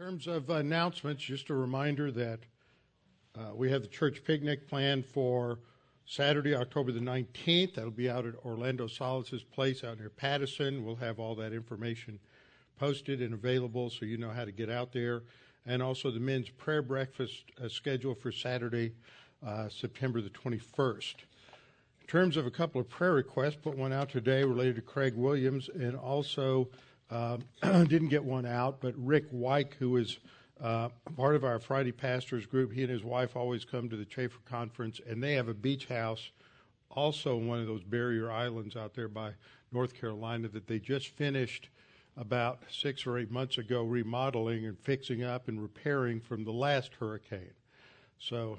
In terms of announcements, just a reminder that uh, we have the church picnic planned for Saturday, October the 19th. That'll be out at Orlando Solace's place out near Pattison. We'll have all that information posted and available so you know how to get out there. And also the men's prayer breakfast uh, schedule for Saturday, uh, September the 21st. In terms of a couple of prayer requests, put one out today related to Craig Williams and also didn't get one out, but Rick Wyke, who is uh, part of our Friday pastors group, he and his wife always come to the Chafer Conference, and they have a beach house also one of those barrier islands out there by North Carolina that they just finished about six or eight months ago remodeling and fixing up and repairing from the last hurricane. So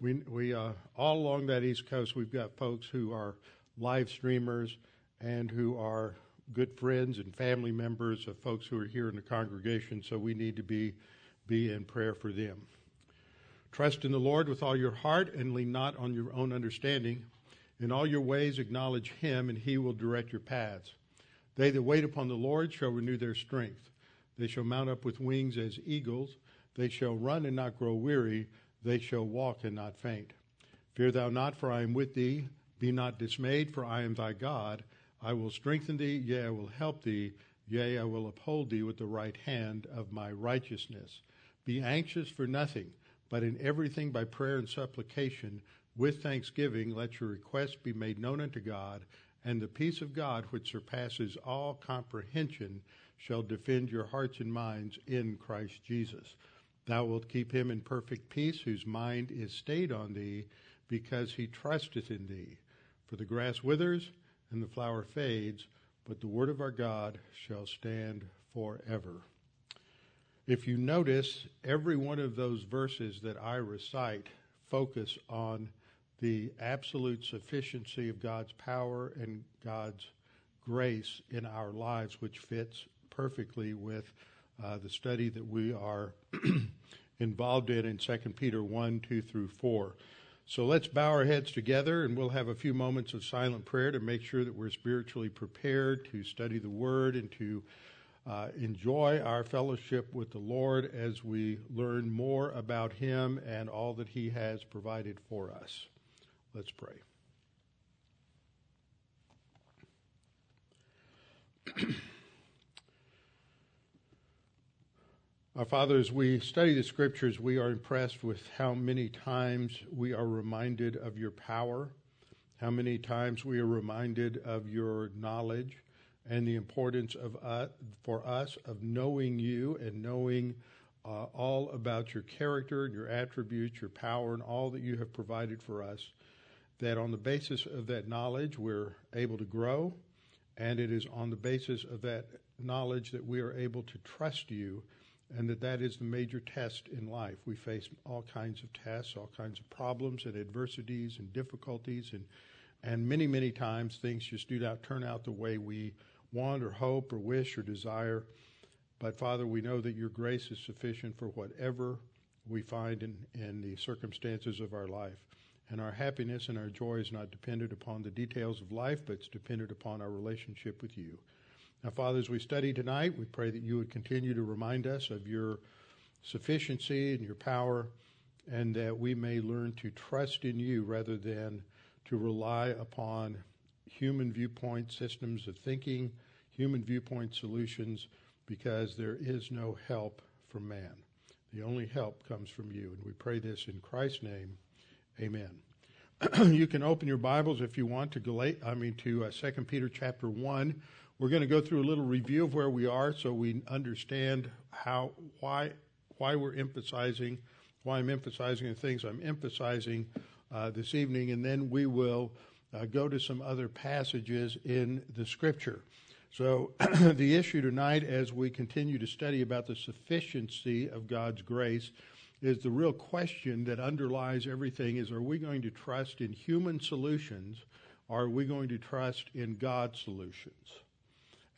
we, we uh, all along that East Coast, we've got folks who are live streamers and who are good friends and family members of folks who are here in the congregation, so we need to be, be in prayer for them. Trust in the Lord with all your heart and lean not on your own understanding. In all your ways acknowledge him, and he will direct your paths. They that wait upon the Lord shall renew their strength. They shall mount up with wings as eagles. They shall run and not grow weary. They shall walk and not faint. Fear thou not, for I am with thee. Be not dismayed, for I am thy God. I will strengthen thee, yea, I will help thee, yea, I will uphold thee with the right hand of my righteousness. Be anxious for nothing, but in everything by prayer and supplication, with thanksgiving, let your requests be made known unto God, and the peace of God, which surpasses all comprehension, shall defend your hearts and minds in Christ Jesus. Thou wilt keep him in perfect peace, whose mind is stayed on thee, because he trusteth in thee. For the grass withers, and the flower fades, but the word of our God shall stand forever. If you notice, every one of those verses that I recite focus on the absolute sufficiency of God's power and God's grace in our lives, which fits perfectly with uh, the study that we are involved in in 2 Peter 1 2 through 4. So let's bow our heads together and we'll have a few moments of silent prayer to make sure that we're spiritually prepared to study the Word and to uh, enjoy our fellowship with the Lord as we learn more about Him and all that He has provided for us. Let's pray. Our Father, as we study the scriptures, we are impressed with how many times we are reminded of your power, how many times we are reminded of your knowledge, and the importance of uh, for us of knowing you and knowing uh, all about your character and your attributes, your power, and all that you have provided for us. That on the basis of that knowledge, we're able to grow, and it is on the basis of that knowledge that we are able to trust you and that that is the major test in life. We face all kinds of tests, all kinds of problems and adversities and difficulties, and and many many times things just do not turn out the way we want or hope or wish or desire. But Father, we know that your grace is sufficient for whatever we find in, in the circumstances of our life. And our happiness and our joy is not dependent upon the details of life, but it's dependent upon our relationship with you. Now, Father, as we study tonight, we pray that you would continue to remind us of your sufficiency and your power, and that we may learn to trust in you rather than to rely upon human viewpoint systems of thinking, human viewpoint solutions, because there is no help from man. The only help comes from you. And we pray this in Christ's name. Amen. you can open your Bibles if you want to Galate, I mean to uh, 2 Peter chapter 1. We're going to go through a little review of where we are so we understand how, why, why we're emphasizing, why I'm emphasizing the things I'm emphasizing uh, this evening, and then we will uh, go to some other passages in the scripture. So, the issue tonight, as we continue to study about the sufficiency of God's grace, is the real question that underlies everything is are we going to trust in human solutions or are we going to trust in God's solutions?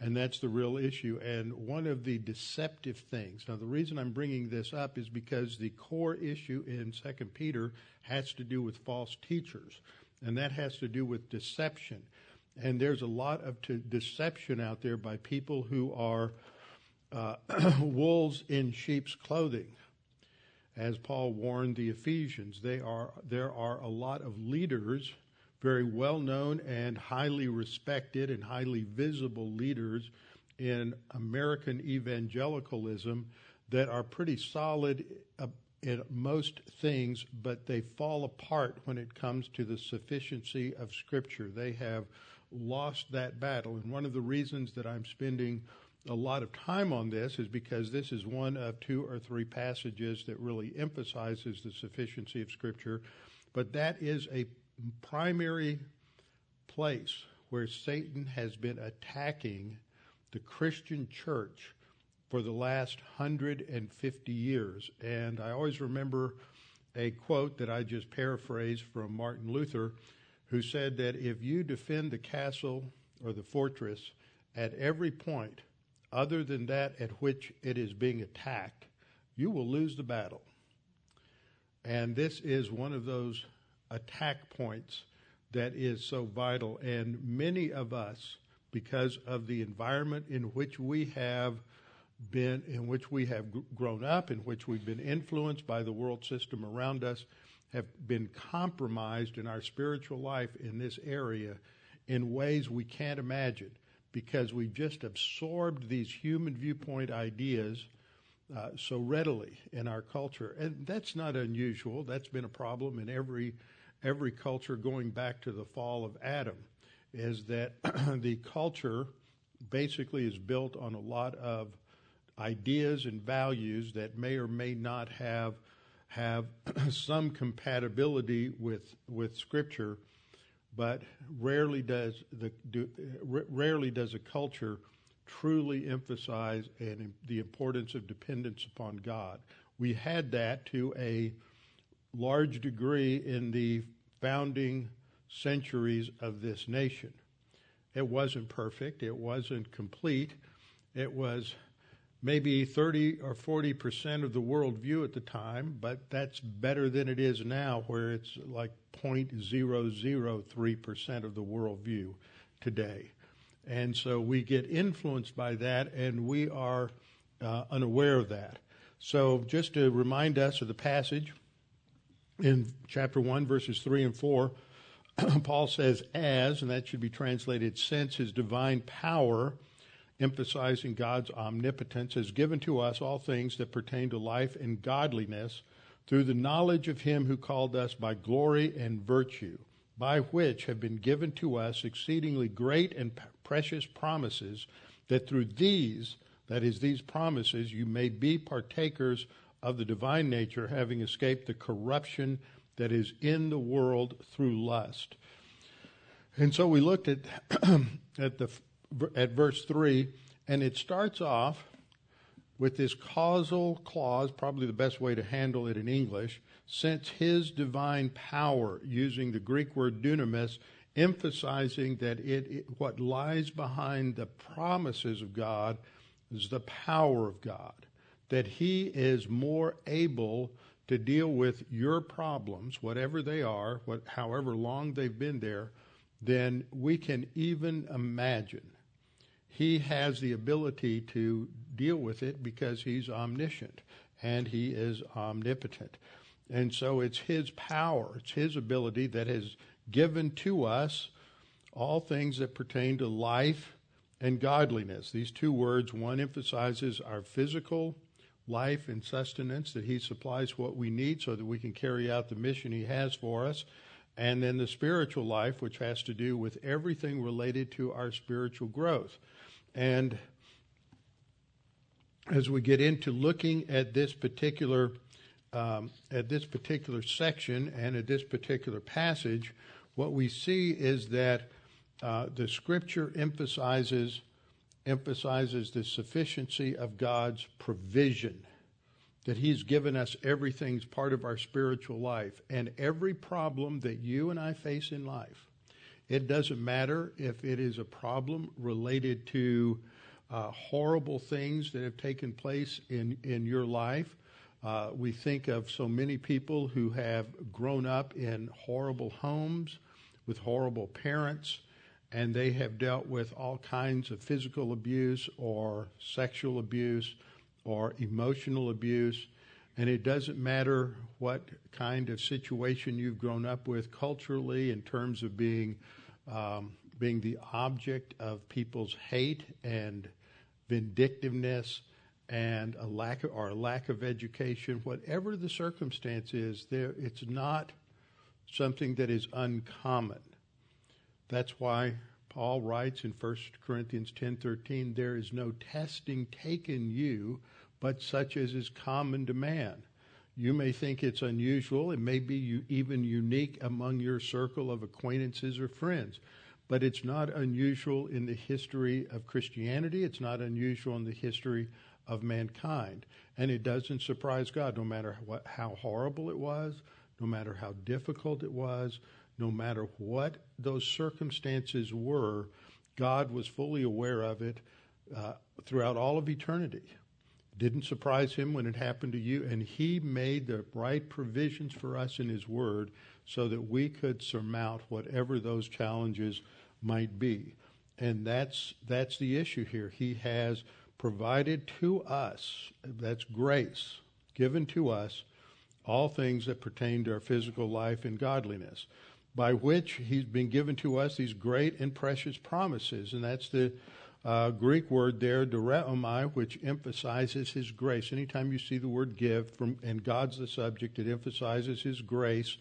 And that's the real issue. And one of the deceptive things, now the reason I'm bringing this up is because the core issue in 2 Peter has to do with false teachers. And that has to do with deception. And there's a lot of deception out there by people who are uh, wolves in sheep's clothing. As Paul warned the Ephesians, they are, there are a lot of leaders, very well known and highly respected and highly visible leaders in American evangelicalism that are pretty solid uh, in most things, but they fall apart when it comes to the sufficiency of Scripture. They have lost that battle. And one of the reasons that I'm spending a lot of time on this is because this is one of two or three passages that really emphasizes the sufficiency of Scripture. But that is a primary place where Satan has been attacking the Christian church for the last 150 years. And I always remember a quote that I just paraphrased from Martin Luther, who said that if you defend the castle or the fortress at every point other than that at which it is being attacked, you will lose the battle. And this is one of those attack points that is so vital. And many of us, because of the environment in which we have been, in which we have grown up, in which we've been influenced by the world system around us, have been compromised in our spiritual life in this area in ways we can't imagine because we've just absorbed these human viewpoint ideas uh, so readily in our culture. And that's not unusual. That's been a problem in every every culture going back to the fall of Adam, is that the culture basically is built on a lot of ideas and values that may or may not have have some compatibility with with Scripture but rarely does the do, rarely does a culture truly emphasize and the importance of dependence upon God. We had that to a large degree in the founding centuries of this nation. It wasn't perfect, it wasn't complete, it was maybe 30 or 40 percent of the worldview at the time, but that's better than it is now, where it's like 0.003 percent of the worldview today. And so we get influenced by that, and we are uh, unaware of that. So, just to remind us of the passage in chapter 1, verses 3 and 4, Paul says, As, and that should be translated, since his divine power emphasizing God's omnipotence, has given to us all things that pertain to life and godliness through the knowledge of him who called us by glory and virtue, by which have been given to us exceedingly great and precious promises, that through these, that is, these promises, you may be partakers of the divine nature, having escaped the corruption that is in the world through lust. And so we looked at, at the at verse 3, and it starts off with this causal clause, probably the best way to handle it in English, since his divine power, using the Greek word dunamis, emphasizing that it, it, what lies behind the promises of God is the power of God, that he is more able to deal with your problems, whatever they are, what, however long they've been there, than we can even imagine. He has the ability to deal with it because he's omniscient and he is omnipotent. And so it's his power, it's his ability that has given to us all things that pertain to life and godliness. These two words, one emphasizes our physical life and sustenance, that he supplies what we need so that we can carry out the mission he has for us. And then the spiritual life, which has to do with everything related to our spiritual growth. And as we get into looking at this particular um, at this particular section and at this particular passage, what we see is that uh, the Scripture emphasizes emphasizes the sufficiency of God's provision. That He's given us everything's part of our spiritual life, and every problem that you and I face in life it doesn't matter if it is a problem related to uh, horrible things that have taken place in, in your life. Uh, we think of so many people who have grown up in horrible homes with horrible parents and they have dealt with all kinds of physical abuse or sexual abuse or emotional abuse. And it doesn't matter what kind of situation you've grown up with culturally in terms of being um, being the object of people's hate and vindictiveness and a lack of, or a lack of education, whatever the circumstance is, there it's not something that is uncommon. That's why Paul writes in 1 Corinthians 10:13, there is no testing taken you, but such as is common to man. You may think it's unusual, it may be even unique among your circle of acquaintances or friends, but it's not unusual in the history of Christianity, it's not unusual in the history of mankind. And it doesn't surprise God, no matter what, how horrible it was, no matter how difficult it was, no matter what those circumstances were, God was fully aware of it uh, throughout all of eternity. Didn't surprise him when it happened to you, and he made the right provisions for us in his word so that we could surmount whatever those challenges might be. And that's that's the issue here. He has provided to us, that's grace given to us, all things that pertain to our physical life and godliness, by which he's been given to us these great and precious promises. And that's the uh, Greek word there, doreomai, which emphasizes his grace. Anytime you see the word give, from, and God's the subject, it emphasizes his grace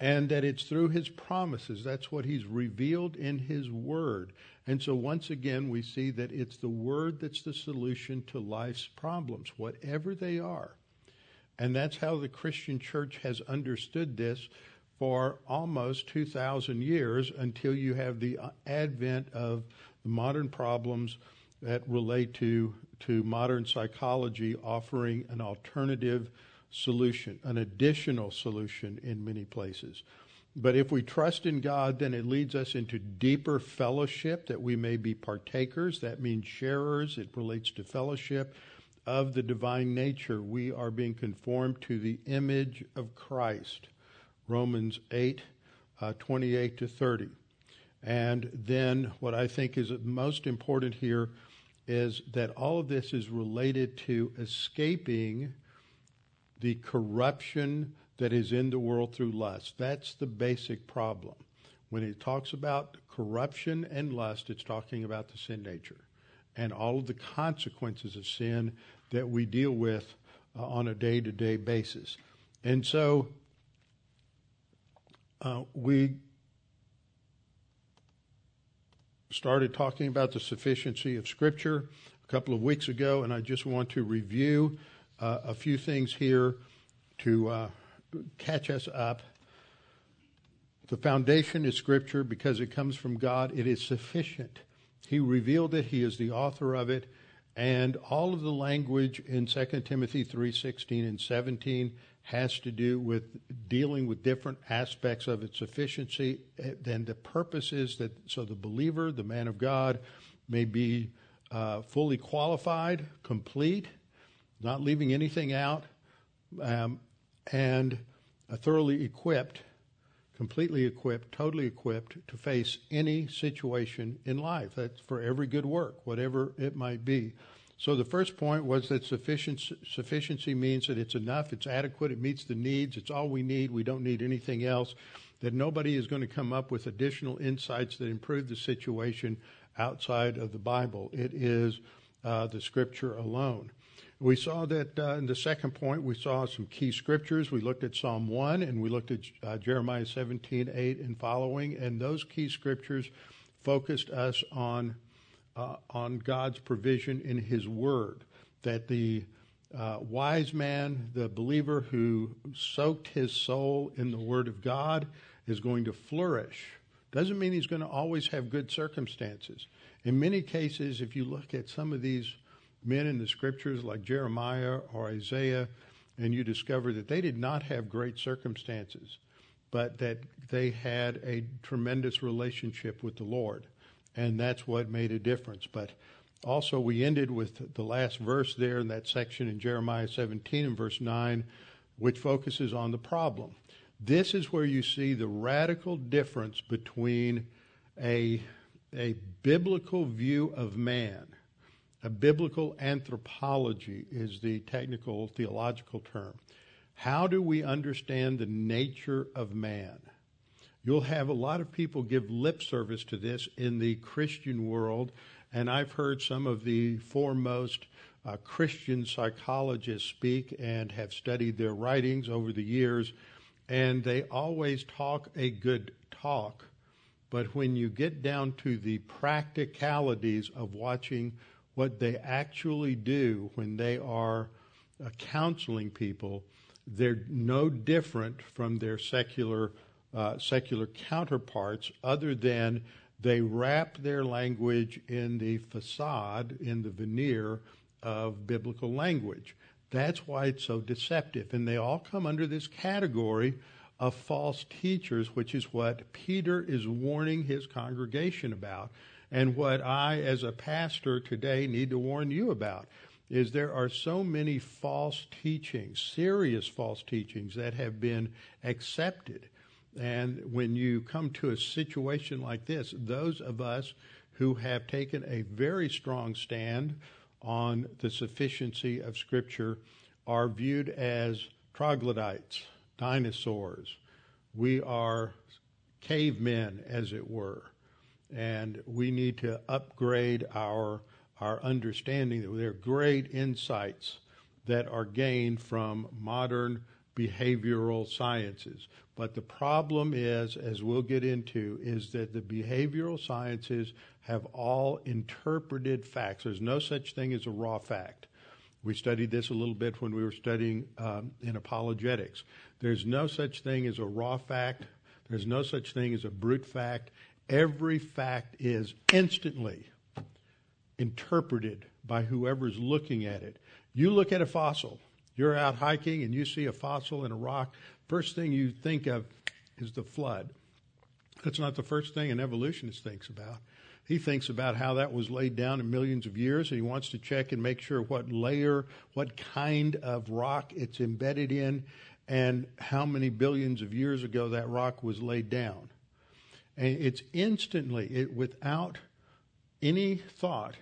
and that it's through his promises. That's what he's revealed in his word. And so once again, we see that it's the word that's the solution to life's problems, whatever they are. And that's how the Christian church has understood this for almost 2,000 years until you have the uh, advent of the modern problems that relate to, to modern psychology offering an alternative solution, an additional solution in many places. But if we trust in God, then it leads us into deeper fellowship that we may be partakers. That means sharers. It relates to fellowship of the divine nature. We are being conformed to the image of Christ. Romans 8, uh, 28 to 30. And then what I think is most important here is that all of this is related to escaping the corruption that is in the world through lust. That's the basic problem. When it talks about corruption and lust, it's talking about the sin nature and all of the consequences of sin that we deal with uh, on a day to day basis. And so we started talking about the sufficiency of Scripture a couple of weeks ago, and I just want to review uh, a few things here to uh, catch us up. The foundation is Scripture because it comes from God. It is sufficient. He revealed it. He is the author of it. And all of the language in 2 Timothy 3:16 and 17 has to do with dealing with different aspects of its efficiency. Then the purpose is that so the believer, the man of God, may be uh, fully qualified, complete, not leaving anything out, um, and thoroughly equipped, completely equipped, totally equipped to face any situation in life. That's for every good work, whatever it might be. So the first point was that sufficiency, sufficiency means that it's enough, it's adequate, it meets the needs, it's all we need, we don't need anything else, that nobody is going to come up with additional insights that improve the situation outside of the Bible. It is uh, the scripture alone. We saw that uh, in the second point, we saw some key scriptures. We looked at Psalm 1 and we looked at uh, Jeremiah 17, 8 and following, and those key scriptures focused us on, uh, on God's provision in His Word. That the uh, wise man, the believer who soaked his soul in the Word of God, is going to flourish. Doesn't mean he's going to always have good circumstances. In many cases, if you look at some of these men in the scriptures like Jeremiah or Isaiah, and you discover that they did not have great circumstances, but that they had a tremendous relationship with the Lord. And that's what made a difference. But also, we ended with the last verse there in that section in Jeremiah 17 and verse 9, which focuses on the problem. This is where you see the radical difference between a a biblical view of man. A biblical anthropology is the technical theological term. How do we understand the nature of man? You'll have a lot of people give lip service to this in the Christian world, and I've heard some of the foremost uh, Christian psychologists speak and have studied their writings over the years, and they always talk a good talk. But when you get down to the practicalities of watching what they actually do when they are uh, counseling people, they're no different from their secular uh, secular counterparts, other than they wrap their language in the facade, in the veneer of biblical language. That's why it's so deceptive. And they all come under this category of false teachers, which is what Peter is warning his congregation about, and what I, as a pastor today, need to warn you about. Is there are so many false teachings, serious false teachings that have been accepted. And when you come to a situation like this, those of us who have taken a very strong stand on the sufficiency of Scripture are viewed as troglodytes, dinosaurs. We are cavemen, as it were, and we need to upgrade our our understanding there are great insights that are gained from modern behavioral sciences. But the problem is, as we'll get into, is that the behavioral sciences have all interpreted facts. There's no such thing as a raw fact. We studied this a little bit when we were studying um, in apologetics. There's no such thing as a raw fact. There's no such thing as a brute fact. Every fact is instantly interpreted by whoever's looking at it. You look at a fossil. You're out hiking and you see a fossil in a rock. First thing you think of is the flood. That's not the first thing an evolutionist thinks about. He thinks about how that was laid down in millions of years, and he wants to check and make sure what layer, what kind of rock it's embedded in, and how many billions of years ago that rock was laid down. And it's instantly, it, without any thought,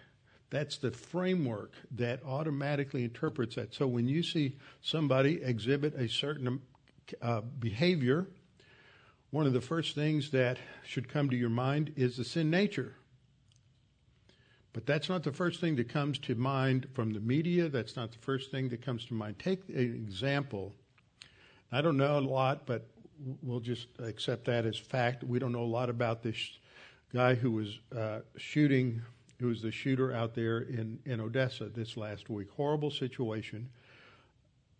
that's the framework that automatically interprets that. So when you see somebody exhibit a certain uh, behavior, one of the first things that should come to your mind is the sin nature. But that's not the first thing that comes to mind from the media. That's not the first thing that comes to mind. Take an example. I don't know a lot, but we'll just accept that as fact. We don't know a lot about this guy who was uh, shooting, who was the shooter out there in, in Odessa this last week. Horrible situation.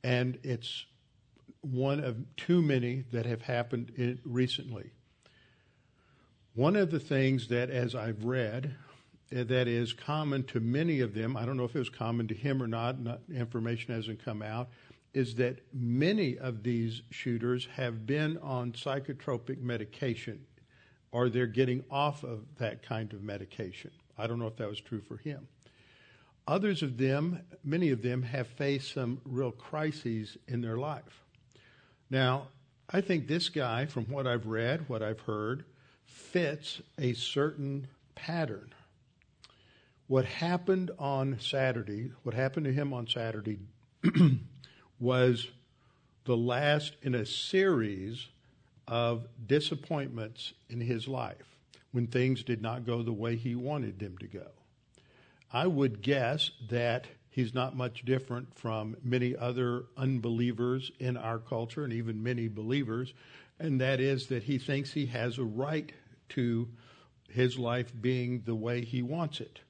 And it's one of too many that have happened in, recently. One of the things that, as I've read, uh, that is common to many of them, I don't know if it was common to him or not, not information hasn't come out, is that many of these shooters have been on psychotropic medication or they're getting off of that kind of medication. I don't know if that was true for him. Others of them, many of them, have faced some real crises in their life. Now, I think this guy, from what I've read, what I've heard, fits a certain pattern what happened on Saturday, what happened to him on Saturday, was the last in a series of disappointments in his life when things did not go the way he wanted them to go. I would guess that he's not much different from many other unbelievers in our culture and even many believers, and that is that he thinks he has a right to his life being the way he wants it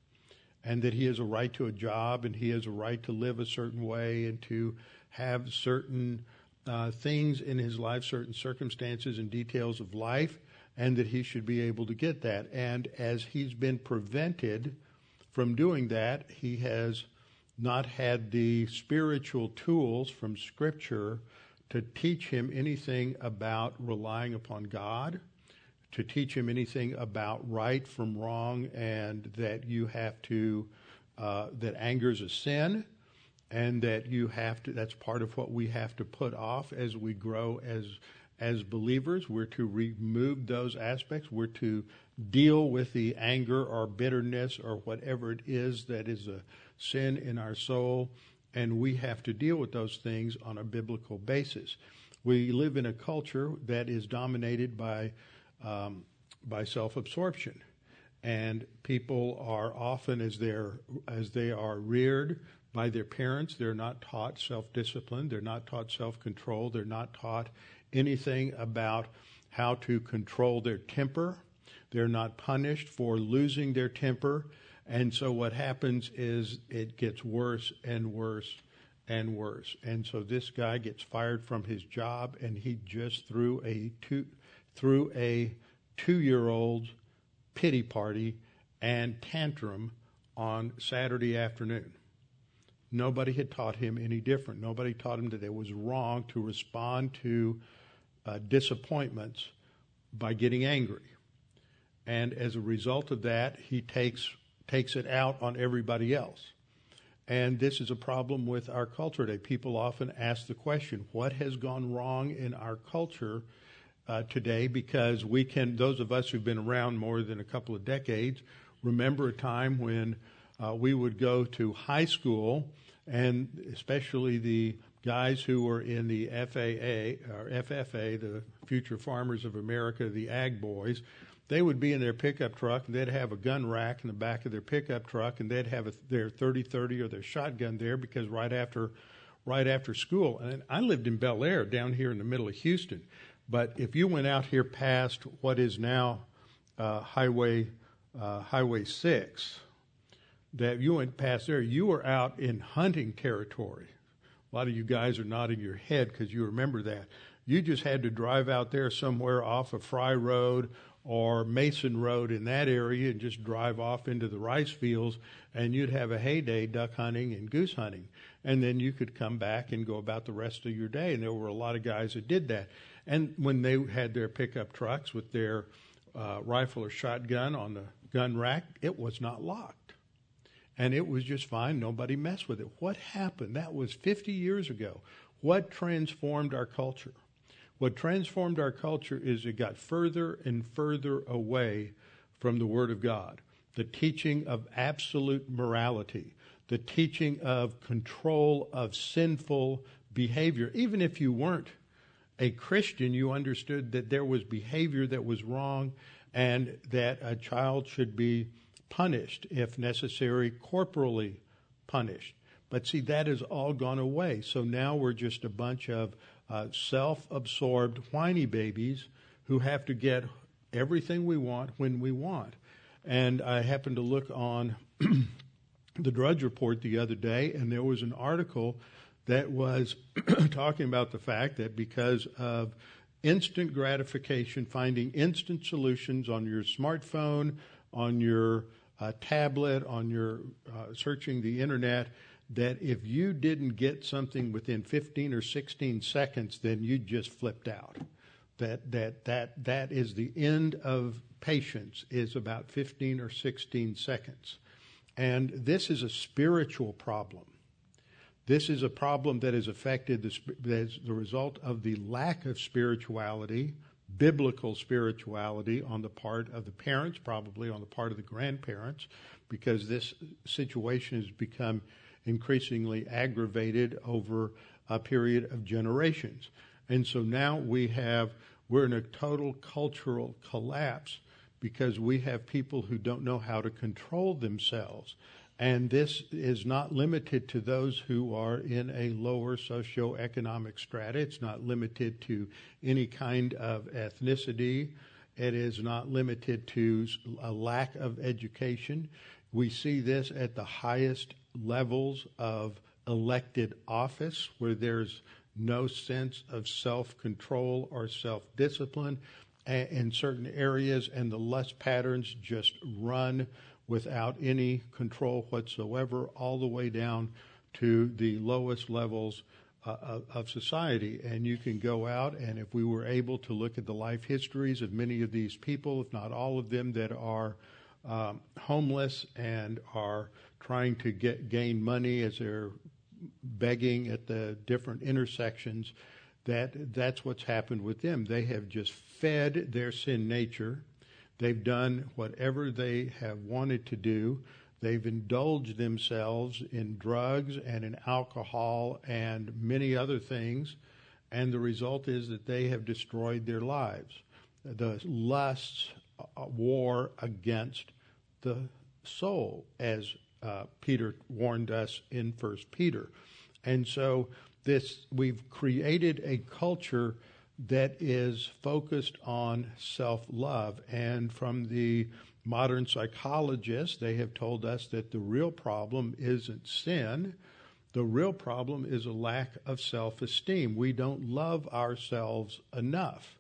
and that he has a right to a job and he has a right to live a certain way and to have certain uh, things in his life, certain circumstances and details of life, and that he should be able to get that. And as he's been prevented from doing that, he has not had the spiritual tools from Scripture to teach him anything about relying upon God to teach him anything about right from wrong and that you have to, uh, that anger is a sin and that you have to, that's part of what we have to put off as we grow as, as believers. We're to remove those aspects. We're to deal with the anger or bitterness or whatever it is that is a sin in our soul. And we have to deal with those things on a biblical basis. We live in a culture that is dominated by, um, by self absorption. And people are often, as, they're, as they are reared by their parents, they're not taught self discipline, they're not taught self control, they're not taught anything about how to control their temper. They're not punished for losing their temper. And so what happens is it gets worse and worse and worse. And so this guy gets fired from his job and he just threw a two threw a two year old pity party and tantrum on Saturday afternoon. Nobody had taught him any different. Nobody taught him that it was wrong to respond to uh, disappointments by getting angry. And as a result of that, he takes, takes it out on everybody else. And this is a problem with our culture today. People often ask the question, what has gone wrong in our culture uh, today? Because we can, those of us who've been around more than a couple of decades, remember a time when uh, we would go to high school, and especially the guys who were in the FAA or FFA, the Future Farmers of America, the Ag Boys, they would be in their pickup truck and they'd have a gun rack in the back of their pickup truck and they'd have a, their 30-30 or their shotgun there because right after right after school. And I lived in Bellaire down here in the middle of Houston. But if you went out here past what is now uh, highway uh, highway 6 that you went past there you were out in hunting territory a lot of you guys are nodding your head because you remember that you just had to drive out there somewhere off of Fry Road or Mason Road in that area and just drive off into the rice fields and you'd have a heyday duck hunting and goose hunting. And then you could come back and go about the rest of your day. And there were a lot of guys that did that. And when they had their pickup trucks with their uh, rifle or shotgun on the gun rack, it was not locked. And it was just fine. Nobody messed with it. What happened? That was 50 years ago. What transformed our culture? What transformed our culture is it got further and further away from the Word of God. The teaching of absolute morality, the teaching of control of sinful behavior. Even if you weren't a Christian, you understood that there was behavior that was wrong and that a child should be punished, if necessary, corporally punished. But see, that has all gone away. So now we're just a bunch of uh, self absorbed, whiny babies who have to get everything we want when we want. And I happened to look on the Drudge Report the other day, and there was an article that was talking about the fact that because of instant gratification, finding instant solutions on your smartphone, on your uh, tablet, on your uh, searching the internet, that if you didn't get something within 15 or 16 seconds, then you just flipped out. That, that, that, that is the end of patience is about 15 or 16 seconds. And this is a spiritual problem. This is a problem that has affected the, as the result of the lack of spirituality, biblical spirituality on the part of the parents, probably on the part of the grandparents, because this situation has become increasingly aggravated over a period of generations. And so now we have, we're in a total cultural collapse because we have people who don't know how to control themselves. And this is not limited to those who are in a lower socioeconomic strata. It's not limited to any kind of ethnicity. It is not limited to a lack of education. We see this at the highest levels of elected office where there's no sense of self control or self discipline in certain areas, and the lust patterns just run without any control whatsoever, all the way down to the lowest levels uh, of, of society. And you can go out, and if we were able to look at the life histories of many of these people, if not all of them, that are um, homeless and are trying to get gain money as they're begging at the different intersections, that that's what's happened with them. They have just fed their sin nature. They've done whatever they have wanted to do. They've indulged themselves in drugs and in alcohol and many other things. And the result is that they have destroyed their lives. The lusts uh, war against the soul, as uh, Peter warned us in First Peter. And so this we've created a culture that is focused on self-love. And from the modern psychologists they have told us that the real problem isn't sin. The real problem is a lack of self-esteem. We don't love ourselves enough.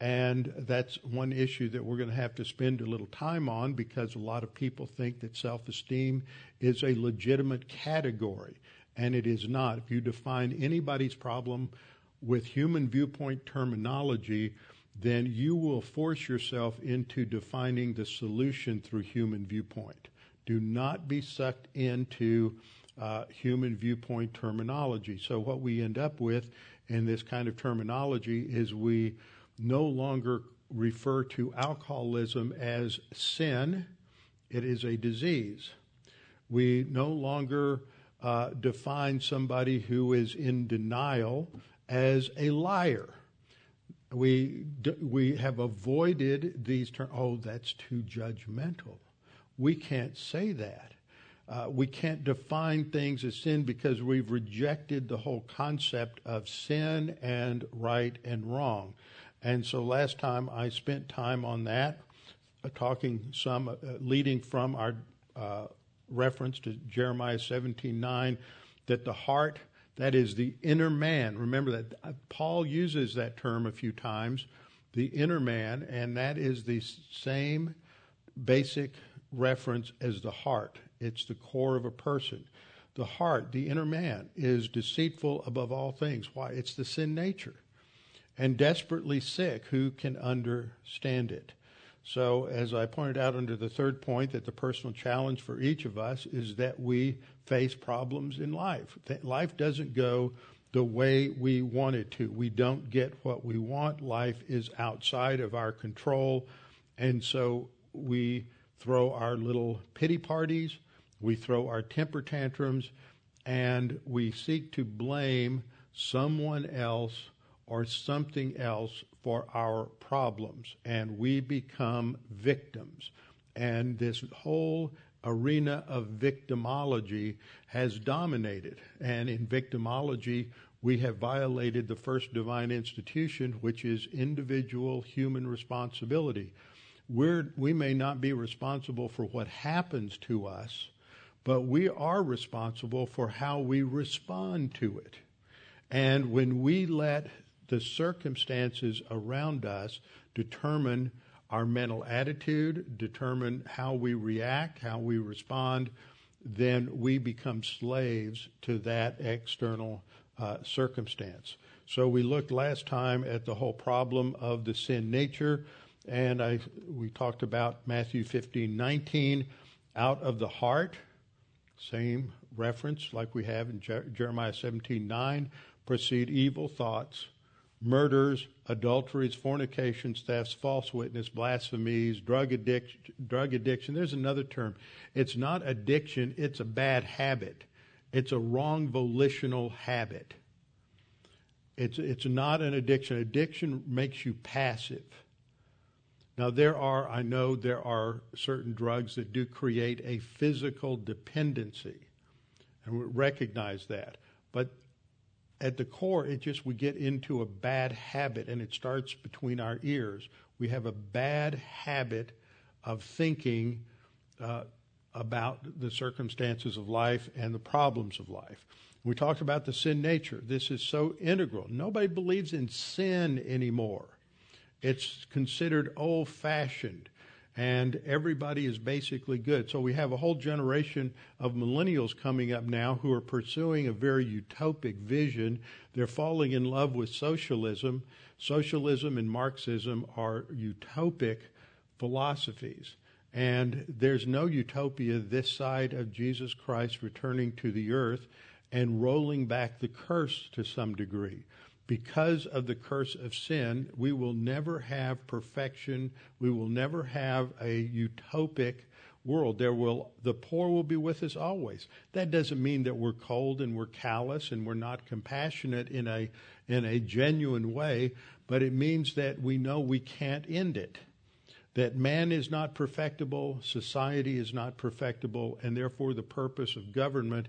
And that's one issue that we're going to have to spend a little time on because a lot of people think that self-esteem is a legitimate category and it is not. If you define anybody's problem with human viewpoint terminology, then you will force yourself into defining the solution through human viewpoint. Do not be sucked into uh, human viewpoint terminology. So, what we end up with in this kind of terminology is we no longer refer to alcoholism as sin, it is a disease. We no longer uh, define somebody who is in denial as a liar. We, we have avoided these terms. Oh, that's too judgmental. We can't say that. Uh, we can't define things as sin because we've rejected the whole concept of sin and right and wrong. And so last time I spent time on that, uh, talking some, uh, leading from our uh, reference to Jeremiah 17:9 that the heart that is the inner man. Remember that uh, Paul uses that term a few times the inner man and that is the same basic reference as the heart. It's the core of a person. The heart the inner man is deceitful above all things. Why? It's the sin nature. And desperately sick who can understand it so, as I pointed out under the third point, that the personal challenge for each of us is that we face problems in life. That life doesn't go the way we want it to. We don't get what we want. Life is outside of our control. And so we throw our little pity parties, we throw our temper tantrums, and we seek to blame someone else or something else for our problems, and we become victims. And this whole arena of victimology has dominated. And in victimology, we have violated the first divine institution, which is individual human responsibility. We're, we may not be responsible for what happens to us, but we are responsible for how we respond to it. And when we let the circumstances around us determine our mental attitude, determine how we react, how we respond, then we become slaves to that external uh, circumstance. So we looked last time at the whole problem of the sin nature, and I we talked about Matthew 15, 19, out of the heart, same reference like we have in Jeremiah 17, 9, proceed evil thoughts, murders, adulteries, fornications, thefts, false witness, blasphemies, drug addiction, drug addiction. There's another term. It's not addiction, it's a bad habit. It's a wrong volitional habit. It's, it's not an addiction. Addiction makes you passive. Now, there are, I know there are certain drugs that do create a physical dependency, and we recognize that. But at the core, it just we get into a bad habit, and it starts between our ears. We have a bad habit of thinking uh, about the circumstances of life and the problems of life. We talked about the sin nature. This is so integral. Nobody believes in sin anymore. It's considered old fashioned and everybody is basically good. So we have a whole generation of millennials coming up now who are pursuing a very utopic vision. They're falling in love with socialism. Socialism and Marxism are utopic philosophies. And there's no utopia this side of Jesus Christ returning to the earth and rolling back the curse to some degree. Because of the curse of sin, we will never have perfection. We will never have a utopic world. There will the poor will be with us always. That doesn't mean that we're cold and we're callous and we're not compassionate in a in a genuine way, but it means that we know we can't end it. That man is not perfectible, society is not perfectible, and therefore the purpose of government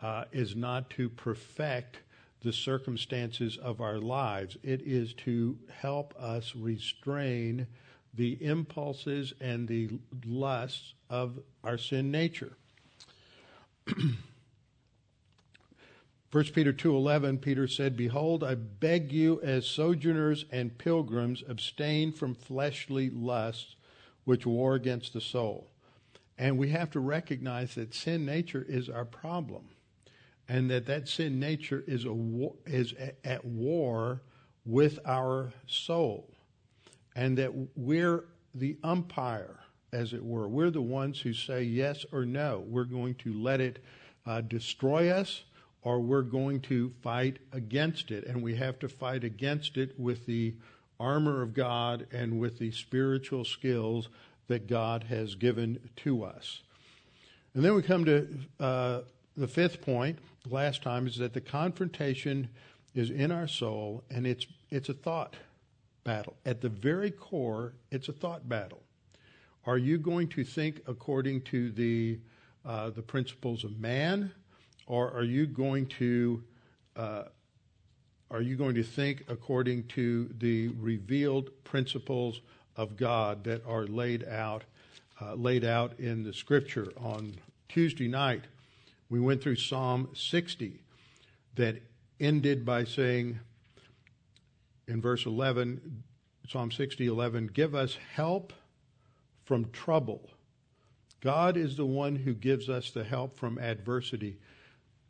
uh, is not to perfect the circumstances of our lives. It is to help us restrain the impulses and the lusts of our sin nature. 1 Peter 2:11 Peter said, "Behold, I beg you as sojourners and pilgrims abstain from fleshly lusts which war against the soul." And we have to recognize that sin nature is our problem and that that sin nature is a is at war with our soul, and that we're the umpire, as it were. We're the ones who say yes or no. We're going to let it uh, destroy us, or we're going to fight against it, and we have to fight against it with the armor of God and with the spiritual skills that God has given to us. And then we come to uh, the fifth point last time is that the confrontation is in our soul and it's it's a thought battle. At the very core, it's a thought battle. Are you going to think according to the uh, the principles of man, or are you going to uh, are you going to think according to the revealed principles of God that are laid out uh, laid out in the Scripture? On Tuesday night, we went through Psalm 60 that ended by saying in verse 11, Psalm 60, 11, give us help from trouble. God is the one who gives us the help from adversity.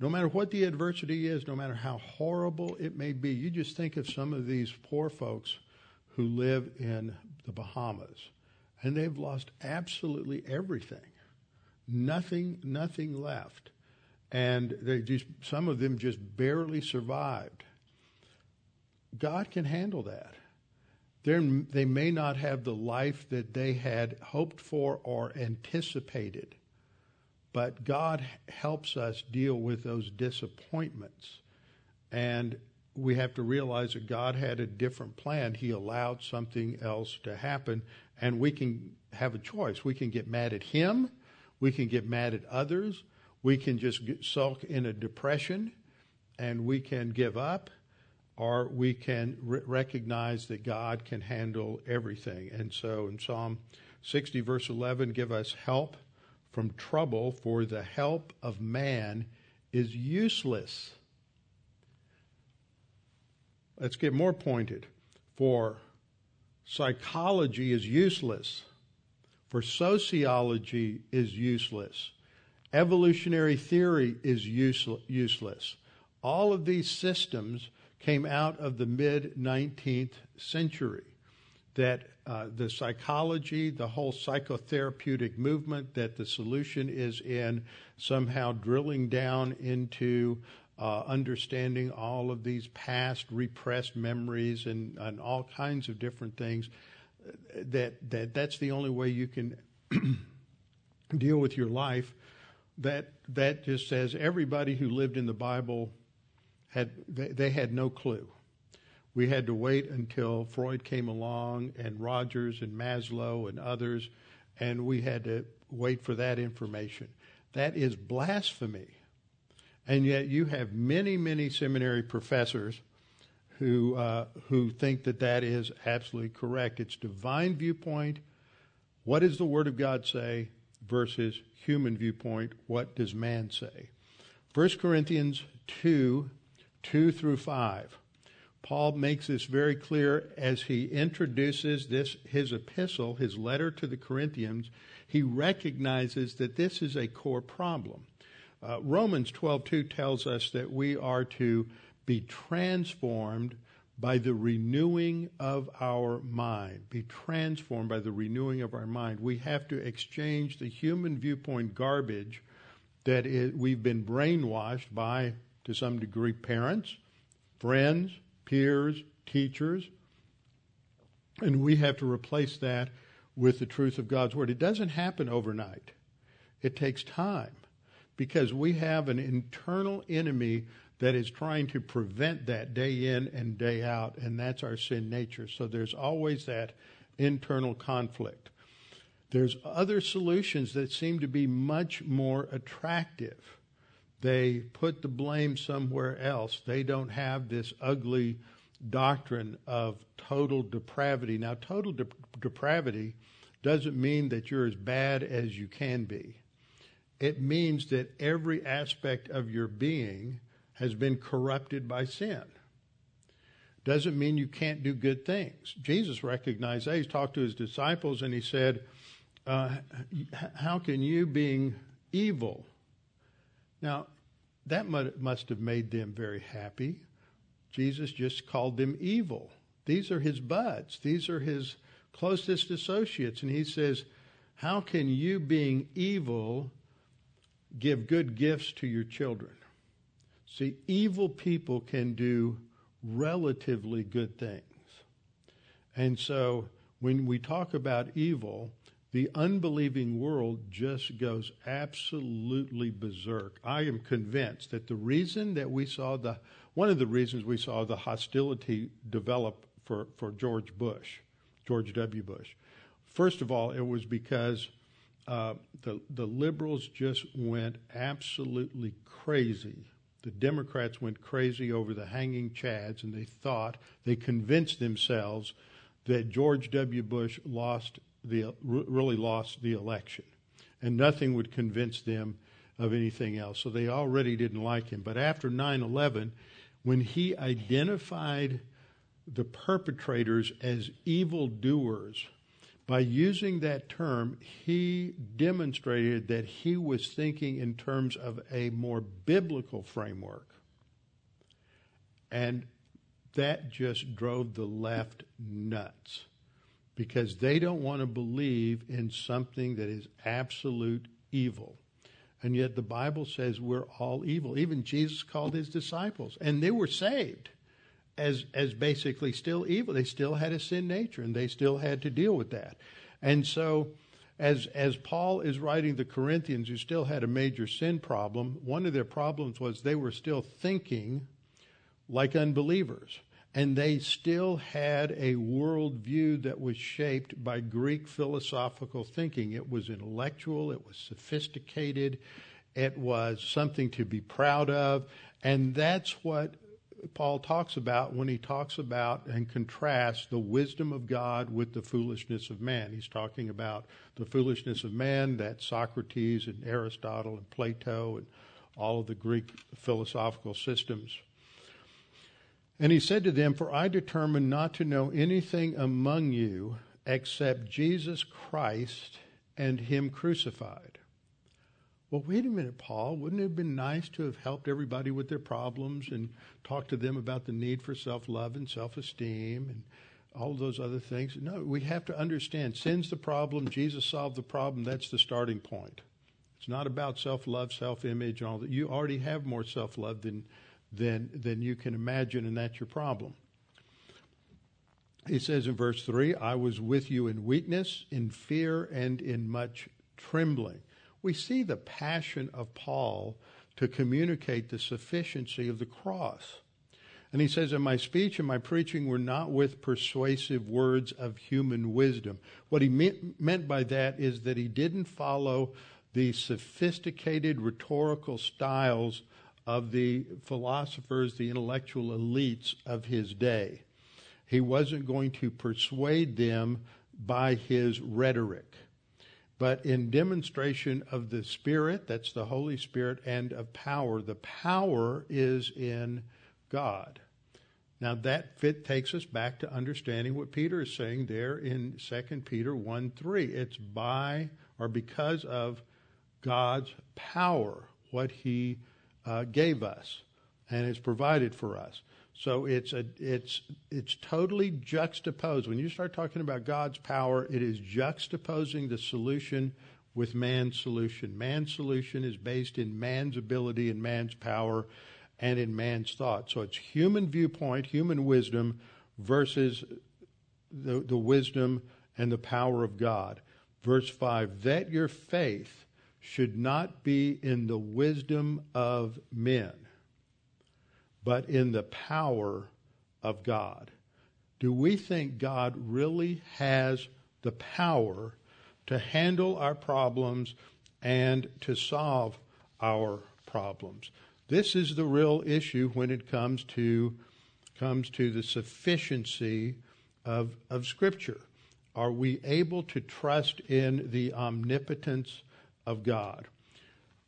No matter what the adversity is, no matter how horrible it may be, you just think of some of these poor folks who live in the Bahamas and they've lost absolutely everything. Nothing, nothing left and they just some of them just barely survived. God can handle that. They're, they may not have the life that they had hoped for or anticipated, but God helps us deal with those disappointments. And we have to realize that God had a different plan. He allowed something else to happen, and we can have a choice. We can get mad at Him, we can get mad at others, we can just sulk in a depression and we can give up, or we can re- recognize that God can handle everything. And so in Psalm 60, verse 11, give us help from trouble, for the help of man is useless. Let's get more pointed. For psychology is useless, for sociology is useless Evolutionary theory is useless. All of these systems came out of the mid 19th century. That uh, the psychology, the whole psychotherapeutic movement, that the solution is in somehow drilling down into uh, understanding all of these past repressed memories and, and all kinds of different things. That, that that's the only way you can deal with your life that that just says everybody who lived in the Bible had they, they, had no clue. We had to wait until Freud came along and Rogers and Maslow and others, and we had to wait for that information. That is blasphemy. And yet you have many, many seminary professors who uh, who think that that is absolutely correct. It's divine viewpoint. What does the Word of God say? Versus human viewpoint, what does man say? 1 Corinthians 2 2 through 5. Paul makes this very clear as he introduces this his epistle, his letter to the Corinthians. He recognizes that this is a core problem. Uh, Romans 12:2 tells us that we are to be transformed by the renewing of our mind, be transformed by the renewing of our mind. We have to exchange the human viewpoint garbage that we've been brainwashed by, to some degree, parents, friends, peers, teachers, and we have to replace that with the truth of God's Word. It doesn't happen overnight, it takes time because we have an internal enemy that is trying to prevent that day in and day out, and that's our sin nature. So there's always that internal conflict. There's other solutions that seem to be much more attractive. They put the blame somewhere else. They don't have this ugly doctrine of total depravity. Now, total de- depravity doesn't mean that you're as bad as you can be. It means that every aspect of your being has been corrupted by sin. Doesn't mean you can't do good things. Jesus recognized that. He talked to his disciples and he said, uh, How can you, being evil, now that must have made them very happy. Jesus just called them evil. These are his buds, these are his closest associates. And he says, How can you, being evil, give good gifts to your children? See, evil people can do relatively good things. And so when we talk about evil, the unbelieving world just goes absolutely berserk. I am convinced that the reason that we saw the one of the reasons we saw the hostility develop for, for George Bush, George W. Bush, first of all, it was because uh, the the liberals just went absolutely crazy. The Democrats went crazy over the hanging chads, and they thought they convinced themselves that George W. Bush lost the really lost the election, and nothing would convince them of anything else. So they already didn't like him. But after 9/11, when he identified the perpetrators as evildoers, by using that term, he demonstrated that he was thinking in terms of a more biblical framework. And that just drove the left nuts because they don't want to believe in something that is absolute evil. And yet the Bible says we're all evil. Even Jesus called his disciples, and they were saved as as basically still evil. They still had a sin nature, and they still had to deal with that. And so, as as Paul is writing the Corinthians, who still had a major sin problem, one of their problems was they were still thinking like unbelievers and they still had a worldview that was shaped by Greek philosophical thinking. It was intellectual, it was sophisticated, it was something to be proud of, and that's what Paul talks about when he talks about and contrasts the wisdom of God with the foolishness of man. He's talking about the foolishness of man that Socrates and Aristotle and Plato and all of the Greek philosophical systems and he said to them, For I determined not to know anything among you except Jesus Christ and Him crucified. Well, wait a minute, Paul. Wouldn't it have been nice to have helped everybody with their problems and talked to them about the need for self love and self esteem and all those other things? No, we have to understand sin's the problem. Jesus solved the problem. That's the starting point. It's not about self love, self image, and all that. You already have more self love than than, than you can imagine, and that's your problem. He says in verse 3 I was with you in weakness, in fear, and in much trembling. We see the passion of Paul to communicate the sufficiency of the cross. And he says, And my speech and my preaching were not with persuasive words of human wisdom. What he meant by that is that he didn't follow the sophisticated rhetorical styles of the philosophers, the intellectual elites of his day. He wasn't going to persuade them by his rhetoric, but in demonstration of the Spirit, that's the Holy Spirit, and of power. The power is in God. Now that fit takes us back to understanding what Peter is saying there in 2 Peter 1 3. It's by or because of God's power, what he uh, gave us and has provided for us. So it's a, it's it's totally juxtaposed. When you start talking about God's power, it is juxtaposing the solution with man's solution. Man's solution is based in man's ability and man's power, and in man's thought. So it's human viewpoint, human wisdom versus the, the wisdom and the power of God. Verse 5 that your faith should not be in the wisdom of men, but in the power of God. Do we think God really has the power to handle our problems and to solve our problems? This is the real issue when it comes to comes to the sufficiency of, of Scripture. Are we able to trust in the omnipotence of God?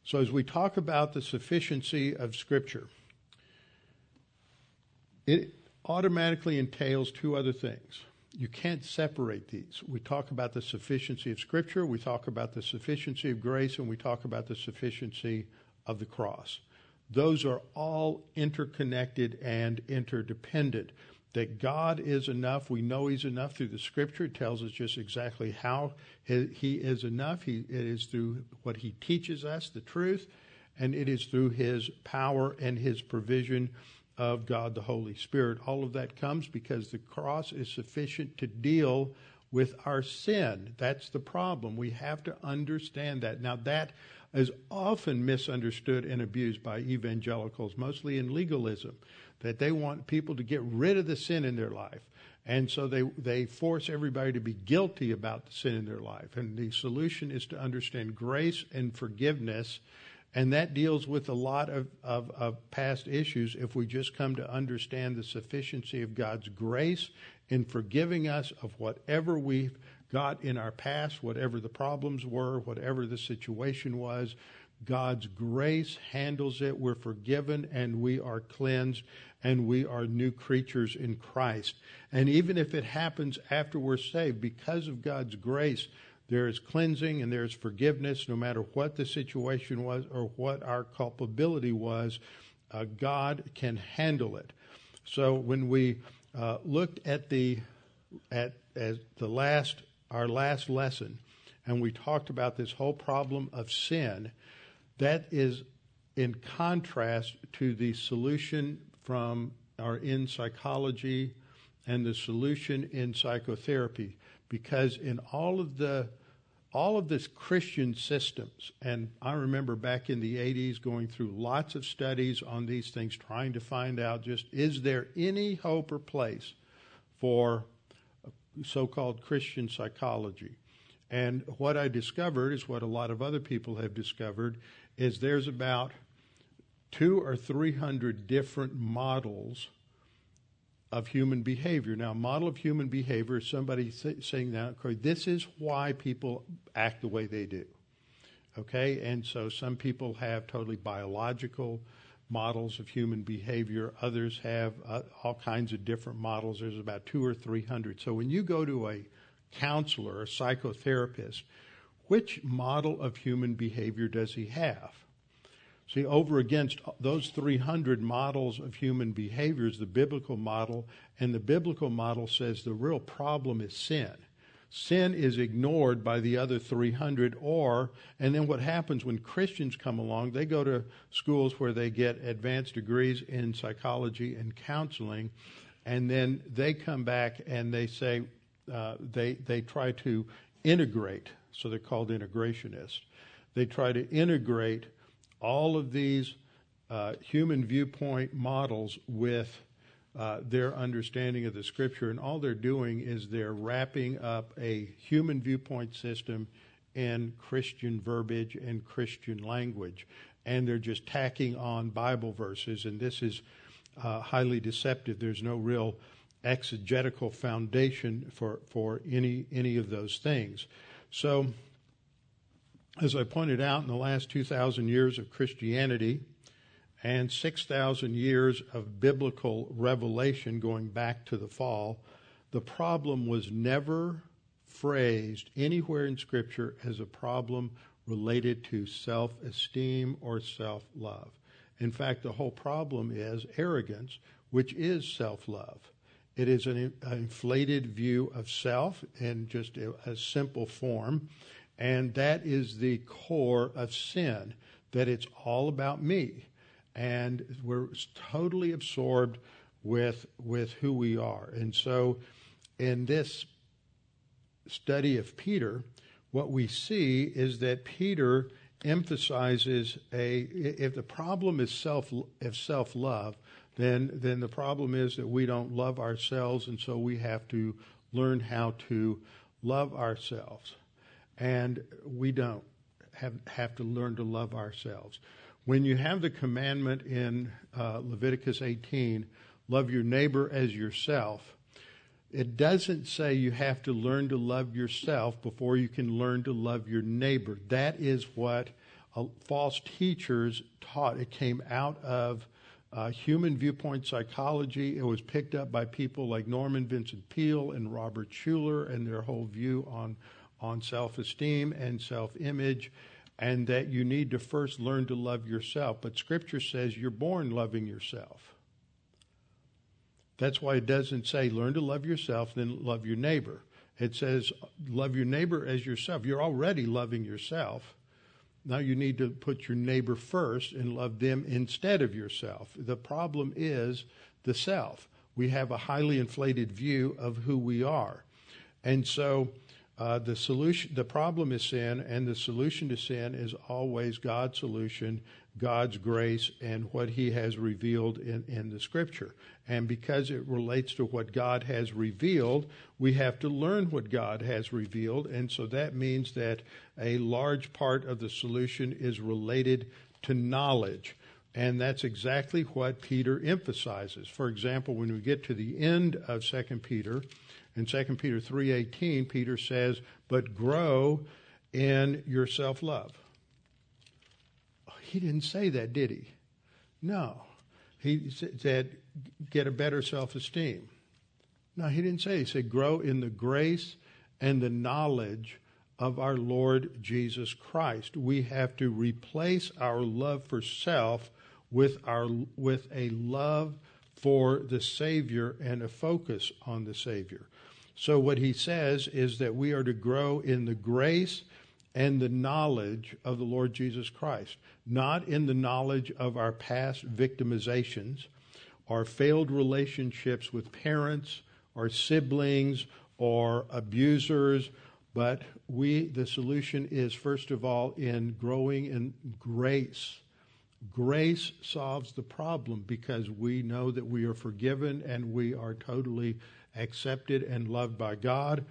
So, as we talk about the sufficiency of Scripture, it automatically entails two other things. You can't separate these. We talk about the sufficiency of Scripture, we talk about the sufficiency of grace, and we talk about the sufficiency of the cross. Those are all interconnected and interdependent that God is enough. We know He's enough through the Scripture. It tells us just exactly how He is enough. He, it is through what He teaches us, the truth, and it is through His power and His provision of God the Holy Spirit. All of that comes because the cross is sufficient to deal with our sin. That's the problem. We have to understand that. Now, that is often misunderstood and abused by evangelicals, mostly in legalism that they want people to get rid of the sin in their life. And so they, they force everybody to be guilty about the sin in their life. And the solution is to understand grace and forgiveness. And that deals with a lot of, of, of past issues if we just come to understand the sufficiency of God's grace in forgiving us of whatever we've got in our past, whatever the problems were, whatever the situation was. God's grace handles it. We're forgiven and we are cleansed and we are new creatures in Christ. And even if it happens after we're saved, because of God's grace, there is cleansing and there's forgiveness no matter what the situation was or what our culpability was. Uh, God can handle it. So when we uh, looked at the at, at the last our last lesson, and we talked about this whole problem of sin, that is in contrast to the solution from are in psychology and the solution in psychotherapy because in all of the all of this Christian systems, and I remember back in the 80s going through lots of studies on these things, trying to find out just is there any hope or place for so called Christian psychology? And what I discovered is what a lot of other people have discovered is there's about two or three hundred different models of human behavior. Now, model of human behavior is somebody saying that, this is why people act the way they do. Okay, and so some people have totally biological models of human behavior. Others have uh, all kinds of different models. There's about two or three hundred. So when you go to a counselor, a psychotherapist, which model of human behavior does he have? See, over against those 300 models of human behavior is the biblical model, and the biblical model says the real problem is sin. Sin is ignored by the other 300, or, and then what happens when Christians come along, they go to schools where they get advanced degrees in psychology and counseling, and then they come back and they say, uh, they, they try to integrate, so they're called integrationists. They try to integrate all of these uh, human viewpoint models with uh, their understanding of the scripture, and all they're doing is they're wrapping up a human viewpoint system in Christian verbiage and Christian language, and they're just tacking on Bible verses, and this is uh, highly deceptive. There's no real exegetical foundation for for any any of those things. So as I pointed out, in the last 2,000 years of Christianity and 6,000 years of biblical revelation going back to the fall, the problem was never phrased anywhere in Scripture as a problem related to self esteem or self love. In fact, the whole problem is arrogance, which is self love. It is an, inflated view of self in just a, a simple form. And that is the core of sin, that it's all about me. and we're totally absorbed with with who we are. And so, in this study of Peter, what we see is that Peter emphasizes a if the problem is self if self love, then then the problem is that we don't love ourselves, and so we have to learn how to love ourselves, and we don't have have to learn to love ourselves. When you have the commandment in uh, Leviticus 18, love your neighbor as yourself it doesn't say you have to learn to love yourself before you can learn to love your neighbor. That is what uh, false teachers taught. It came out of uh, human viewpoint psychology. It was picked up by people like Norman Vincent Peale and Robert Schuller and their whole view on, on self esteem and self image, and that you need to first learn to love yourself. But Scripture says you're born loving yourself. That's why it doesn't say learn to love yourself, then love your neighbor. It says love your neighbor as yourself. You're already loving yourself. Now you need to put your neighbor first and love them instead of yourself. The problem is the self. We have a highly inflated view of who we are. And so uh, the solution, the problem is sin, and the solution to sin is always God's solution, God's grace, and what He has revealed in, in the Scripture. And because it relates to what God has revealed, we have to learn what God has revealed. And so that means that a large part of the solution is related to knowledge. And that's exactly what Peter emphasizes. For example, when we get to the end of 2 Peter, in 2 Peter 3:18, Peter says, "But grow in your self-love." He didn't say that, did he? No. He said, "Get a better self-esteem." No, he didn't say. He said, "Grow in the grace and the knowledge of our Lord Jesus Christ." We have to replace our love for self with our with a love for the Savior and a focus on the Savior. So, what he says is that we are to grow in the grace and the knowledge of the Lord Jesus Christ, not in the knowledge of our past victimizations, our failed relationships with parents, or siblings, or abusers, but we the solution is first of all in growing in grace. Grace solves the problem because we know that we are forgiven and we are totally accepted and loved by God,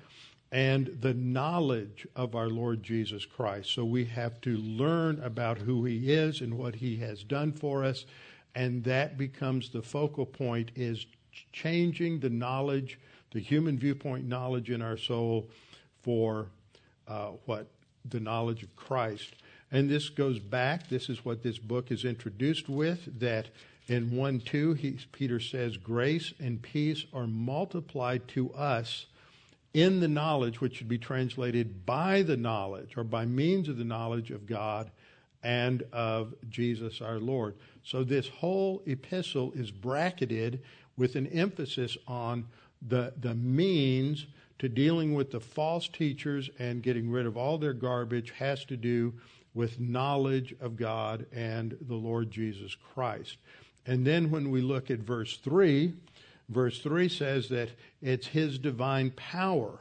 and the knowledge of our Lord Jesus Christ. So we have to learn about who He is and what He has done for us, and that becomes the focal point is changing the knowledge, the human viewpoint knowledge in our soul for uh, what the knowledge of Christ. And this goes back, this is what this book is introduced with, that in 1 2, he, Peter says, Grace and peace are multiplied to us in the knowledge, which should be translated by the knowledge or by means of the knowledge of God and of Jesus our Lord. So this whole epistle is bracketed with an emphasis on the, the means to dealing with the false teachers and getting rid of all their garbage has to do with knowledge of God and the Lord Jesus Christ. And then when we look at verse 3, verse 3 says that it's His divine power.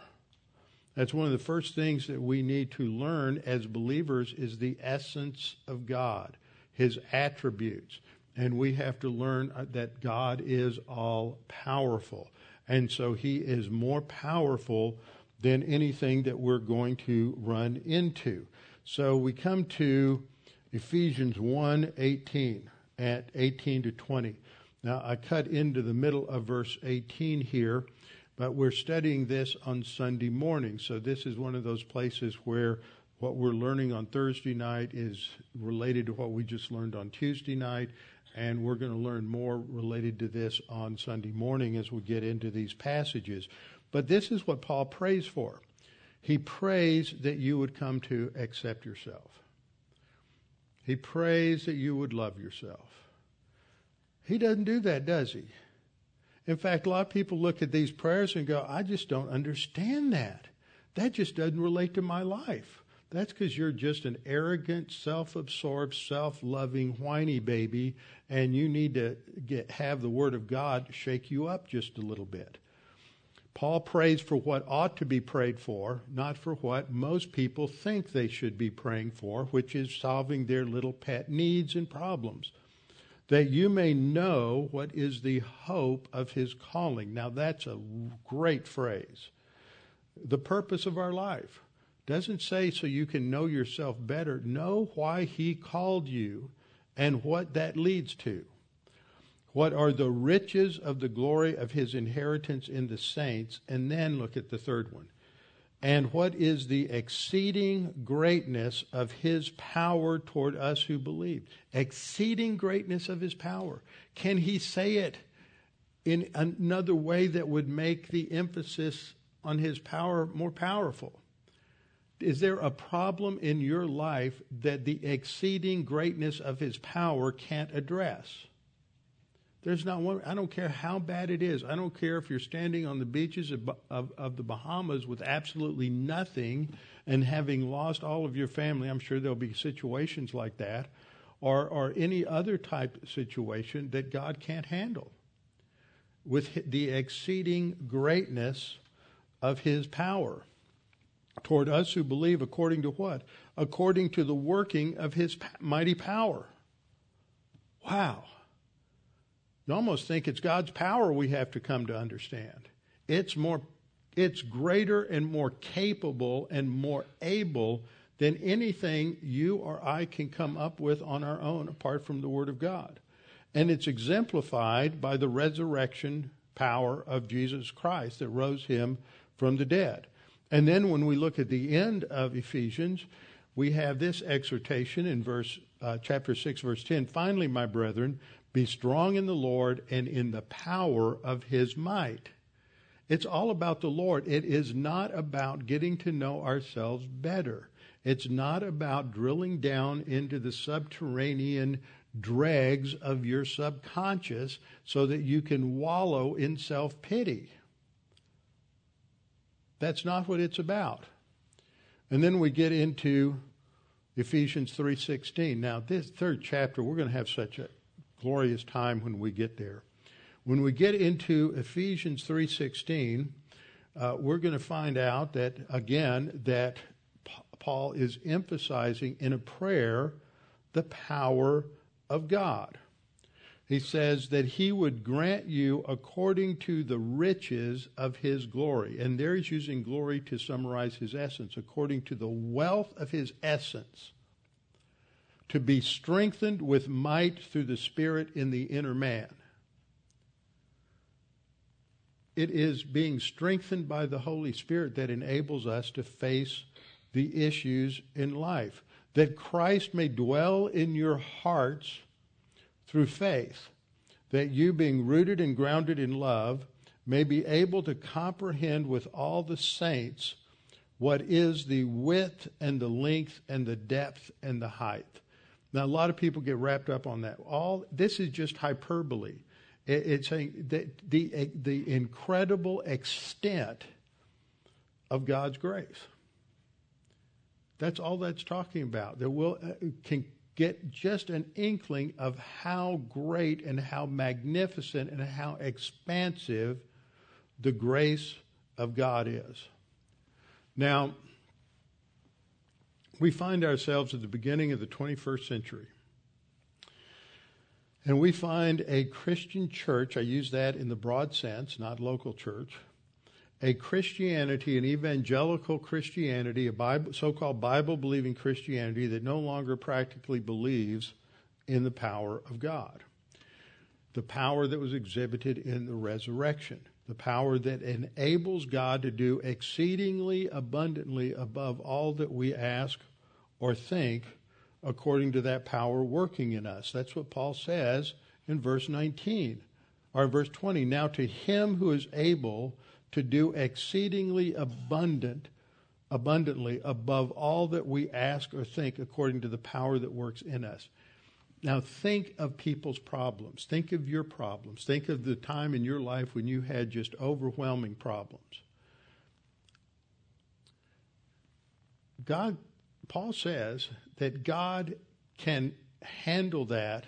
That's one of the first things that we need to learn as believers is the essence of God, His attributes. And we have to learn uh, that God is all powerful. And so He is more powerful than anything that we're going to run into. So we come to Ephesians 1 18 at 18 to 20. Now, I cut into the middle of verse 18 here, but we're studying this on Sunday morning. So, this is one of those places where what we're learning on Thursday night is related to what we just learned on Tuesday night, and we're going to learn more related to this on Sunday morning as we get into these passages. But this is what Paul prays for. He prays that you would come to accept yourself. He prays that you would love yourself. He doesn't do that, does he? In fact, a lot of people look at these prayers and go, I just don't understand that. That just doesn't relate to my life. That's because you're just an arrogant, self absorbed, self loving, whiny baby, and you need to get, have the Word of God shake you up just a little bit. Paul prays for what ought to be prayed for, not for what most people think they should be praying for, which is solving their little pet needs and problems. That you may know what is the hope of his calling. Now, that's a great phrase. The purpose of our life doesn't say so you can know yourself better. Know why he called you and what that leads to. What are the riches of the glory of his inheritance in the saints? And then look at the third one. And what is the exceeding greatness of his power toward us who believe? Exceeding greatness of his power. Can he say it in another way that would make the emphasis on his power more powerful? Is there a problem in your life that the exceeding greatness of his power can't address? There's not one, I don't care how bad it is. I don't care if you're standing on the beaches of, of, of, the Bahamas with absolutely nothing and having lost all of your family. I'm sure there'll be situations like that, or, or any other type situation that God can't handle. With the exceeding greatness of his power toward us who believe according to what? According to the working of his mighty power. Wow. You almost think it's God's power we have to come to understand. It's more it's greater and more capable and more able than anything you or I can come up with on our own apart from the Word of God. And it's exemplified by the resurrection power of Jesus Christ that rose him from the dead. And then when we look at the end of Ephesians, we have this exhortation in verse uh, chapter 6 verse 10 finally my brethren be strong in the Lord and in the power of his might. It's all about the Lord. It is not about getting to know ourselves better. It's not about drilling down into the subterranean dregs of your subconscious so that you can wallow in self pity. That's not what it's about. And then we get into Ephesians 3:16. Now, this third chapter, we're going to have such a glorious time when we get there. When we get into Ephesians 3:16, uh, we're going to find out that again that Paul is emphasizing in a prayer the power of God. He says that he would grant you according to the riches of his glory. And there he's using glory to summarize his essence, according to the wealth of his essence to be strengthened with might through the Spirit in the inner man. It is being strengthened by the Holy Spirit that enables us to face the issues in life. That Christ may dwell in your hearts through faith, that you, being rooted and grounded in love, may be able to comprehend with all the saints what is the width and the length and the depth and the height now, a lot of people get wrapped up on that. All this is just hyperbole. It, it's saying that the the incredible extent of God's grace. That's all that's talking about. That we'll uh, can get just an inkling of how great and how magnificent and how expansive the grace of God is. Now we find ourselves at the beginning of the 21st century. And we find a Christian church, I use that in the broad sense, not local church, a Christianity, an evangelical Christianity, a Bible, so-called Bible-believing Christianity that no longer practically believes in the power of God. The power that was exhibited in the resurrection the power that enables God to do exceedingly abundantly above all that we ask or think according to that power working in us. That's what Paul says in verse 19 or verse 20. Now to him who is able to do exceedingly abundant abundantly above all that we ask or think according to the power that works in us. Now think of people's problems. Think of your problems. Think of the time in your life when you had just overwhelming problems. God Paul says that God can handle that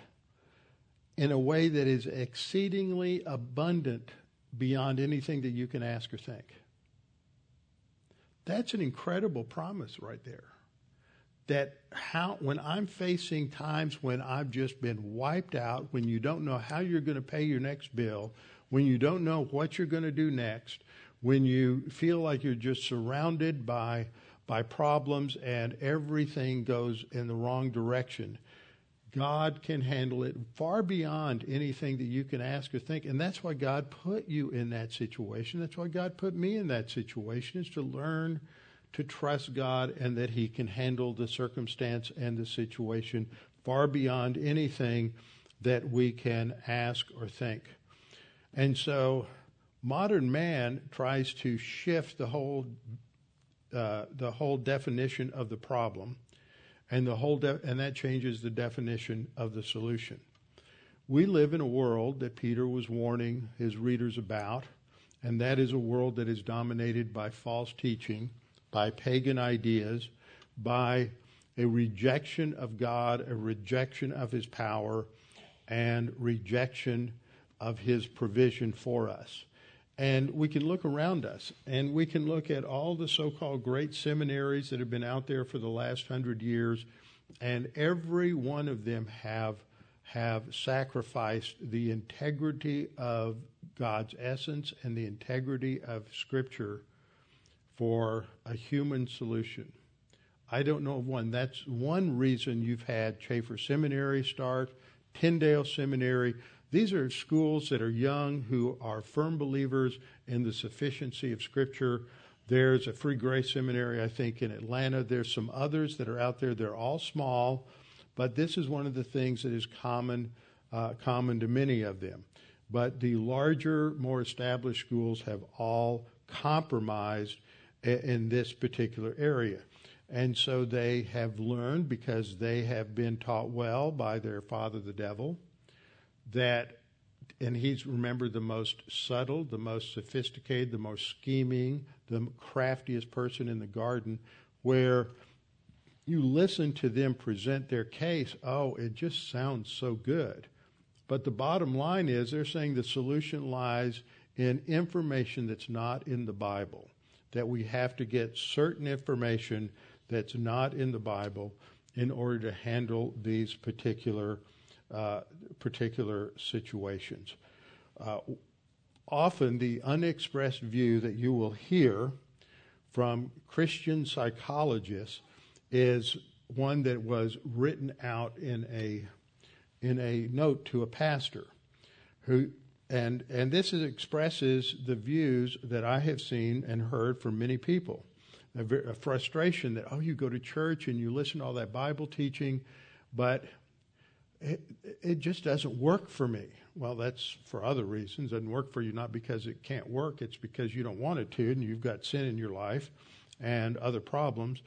in a way that is exceedingly abundant beyond anything that you can ask or think. That's an incredible promise right there. That how when I'm facing times when I've just been wiped out, when you don't know how you're going to pay your next bill, when you don't know what you're going to do next, when you feel like you're just surrounded by by problems and everything goes in the wrong direction. God can handle it far beyond anything that you can ask or think. And that's why God put you in that situation. That's why God put me in that situation, is to learn to trust God and that He can handle the circumstance and the situation far beyond anything that we can ask or think. And so modern man tries to shift the whole uh, the whole definition of the problem, and the whole de- and that changes the definition of the solution. We live in a world that Peter was warning his readers about, and that is a world that is dominated by false teaching, by pagan ideas, by a rejection of God, a rejection of his power, and rejection of his provision for us. And we can look around us and we can look at all the so called great seminaries that have been out there for the last hundred years, and every one of them have, have sacrificed the integrity of God's essence and the integrity of Scripture for a human solution. I don't know of one. That's one reason you've had Chafer Seminary start, Tyndale Seminary. These are schools that are young who are firm believers in the sufficiency of Scripture. There's a free grace seminary, I think, in Atlanta. There's some others that are out there. They're all small, but this is one of the things that is common, uh, common to many of them. But the larger, more established schools have all compromised in this particular area. And so they have learned because they have been taught well by their father, the devil, that, and he's, remember, the most subtle, the most sophisticated, the most scheming, the craftiest person in the garden, where you listen to them present their case, oh, it just sounds so good. But the bottom line is they're saying the solution lies in information that's not in the Bible, that we have to get certain information that's not in the Bible in order to handle these particular particular situations. Uh, often, the unexpressed view that you will hear from Christian psychologists is one that was written out in a in a note to a pastor who and and this is, expresses the views that I have seen and heard from many people a frustration that oh you go to church and you listen to all that Bible teaching but it, it just doesn't work for me. Well, that's for other reasons. It doesn't work for you not because it can't work, it's because you don't want it to and you've got sin in your life and other problems.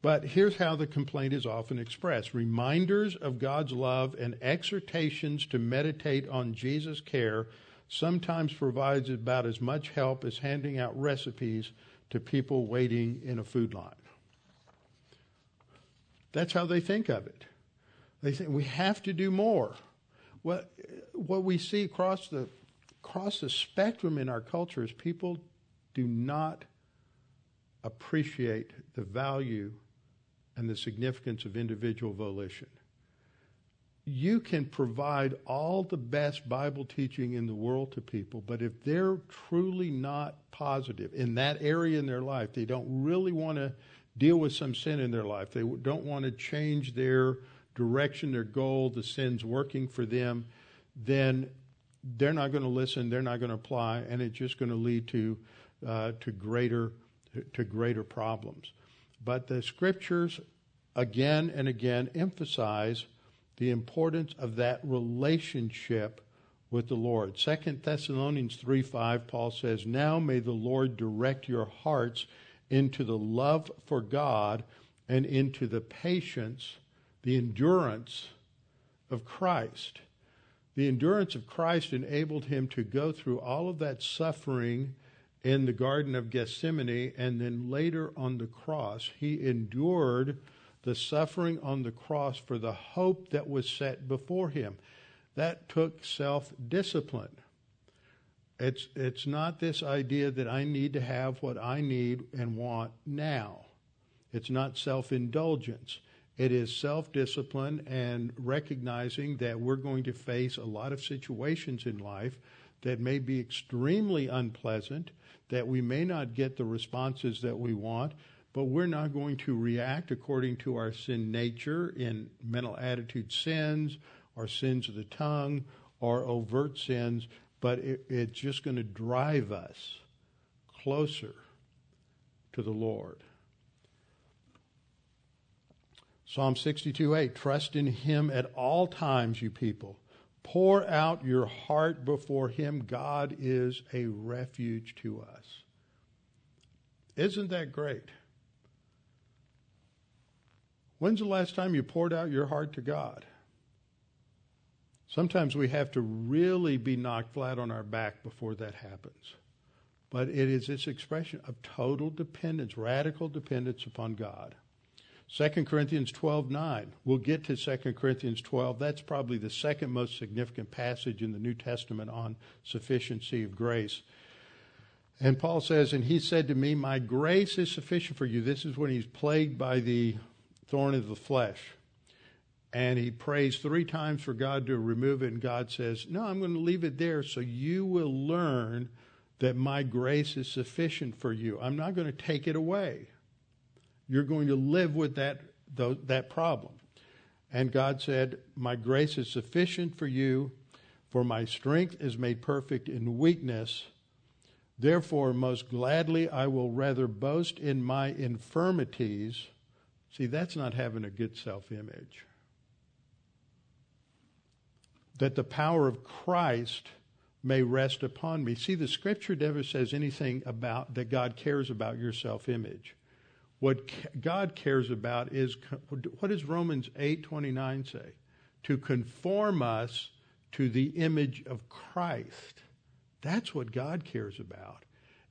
But here's how the complaint is often expressed reminders of God's love and exhortations to meditate on Jesus' care sometimes provides about as much help as handing out recipes to people waiting in a food line. That's how they think of it. They say we have to do more. What, what we see across the, across the spectrum in our culture is people do not appreciate the value and the significance of individual volition. You can provide all the best Bible teaching in the world to people, but if they're truly not positive in that area in their life, they don't really want to deal with some sin in their life, they don't want to change their direction, their goal, the sin's working for them, then they're not going to listen, they're not going to apply, and it's just going to lead to uh, to greater to greater problems. But the scriptures again and again emphasize the importance of that relationship with the Lord. Second Thessalonians 3 5, Paul says, Now may the Lord direct your hearts into the love for God and into the patience the endurance of Christ. The endurance of Christ enabled him to go through all of that suffering in the Garden of Gethsemane and then later on the cross. He endured the suffering on the cross for the hope that was set before him. That took self discipline. It's, it's not this idea that I need to have what I need and want now. It's not self indulgence. It is self discipline and recognizing that we're going to face a lot of situations in life that may be extremely unpleasant, that we may not get the responses that we want, but we're not going to react according to our sin nature in mental attitude sins or sins of the tongue or overt sins, but it, it's just going to drive us closer to the Lord. Psalm 62 8, trust in him at all times, you people. Pour out your heart before him. God is a refuge to us. Isn't that great? When's the last time you poured out your heart to God? Sometimes we have to really be knocked flat on our back before that happens. But it is this expression of total dependence, radical dependence upon God. 2 Corinthians 12:9. We'll get to 2 Corinthians 12. That's probably the second most significant passage in the New Testament on sufficiency of grace. And Paul says, And he said to me, My grace is sufficient for you. This is when he's plagued by the thorn of the flesh. And he prays three times for God to remove it, and God says, No, I'm going to leave it there so you will learn that my grace is sufficient for you. I'm not going to take it away. You're going to live with that, that problem. And God said, My grace is sufficient for you, for my strength is made perfect in weakness. Therefore, most gladly I will rather boast in my infirmities See, that's not having a good self image. That the power of Christ may rest upon me. See, the scripture never says anything about that God cares about your self image. What God cares about is what does Romans 8:29 say? To conform us to the image of Christ. That's what God cares about.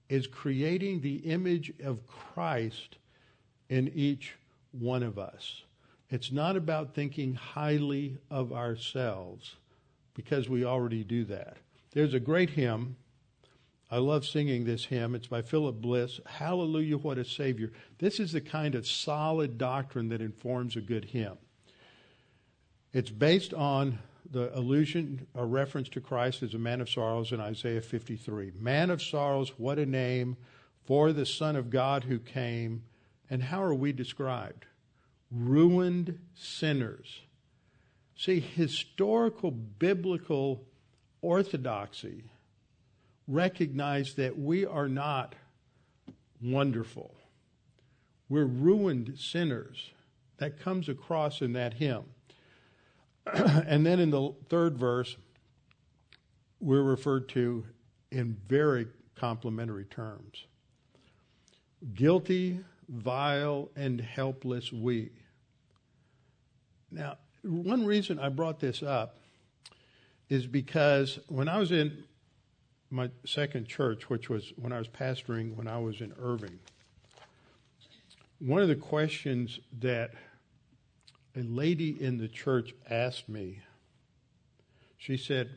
Is creating the image of Christ in each one of us. It's not about thinking highly of ourselves because we already do that. There's a great hymn. I love singing this hymn. It's by Philip Bliss. Hallelujah, what a Savior. This is the kind of solid doctrine that informs a good hymn. It's based on the allusion or reference to Christ as a man of sorrows in Isaiah 53. Man of sorrows, what a name for the Son of God who came and how are we described? Ruined sinners. See, historical biblical orthodoxy recognize that we are not wonderful. We're ruined sinners. That comes across in that hymn. and then in the third verse, we're referred to in very complimentary terms. Guilty vile, and helpless we. Now, one reason I brought this up is because when I was in my second church, which was when I was pastoring when I was in Irving, one of the questions that a lady in the church asked me, she said,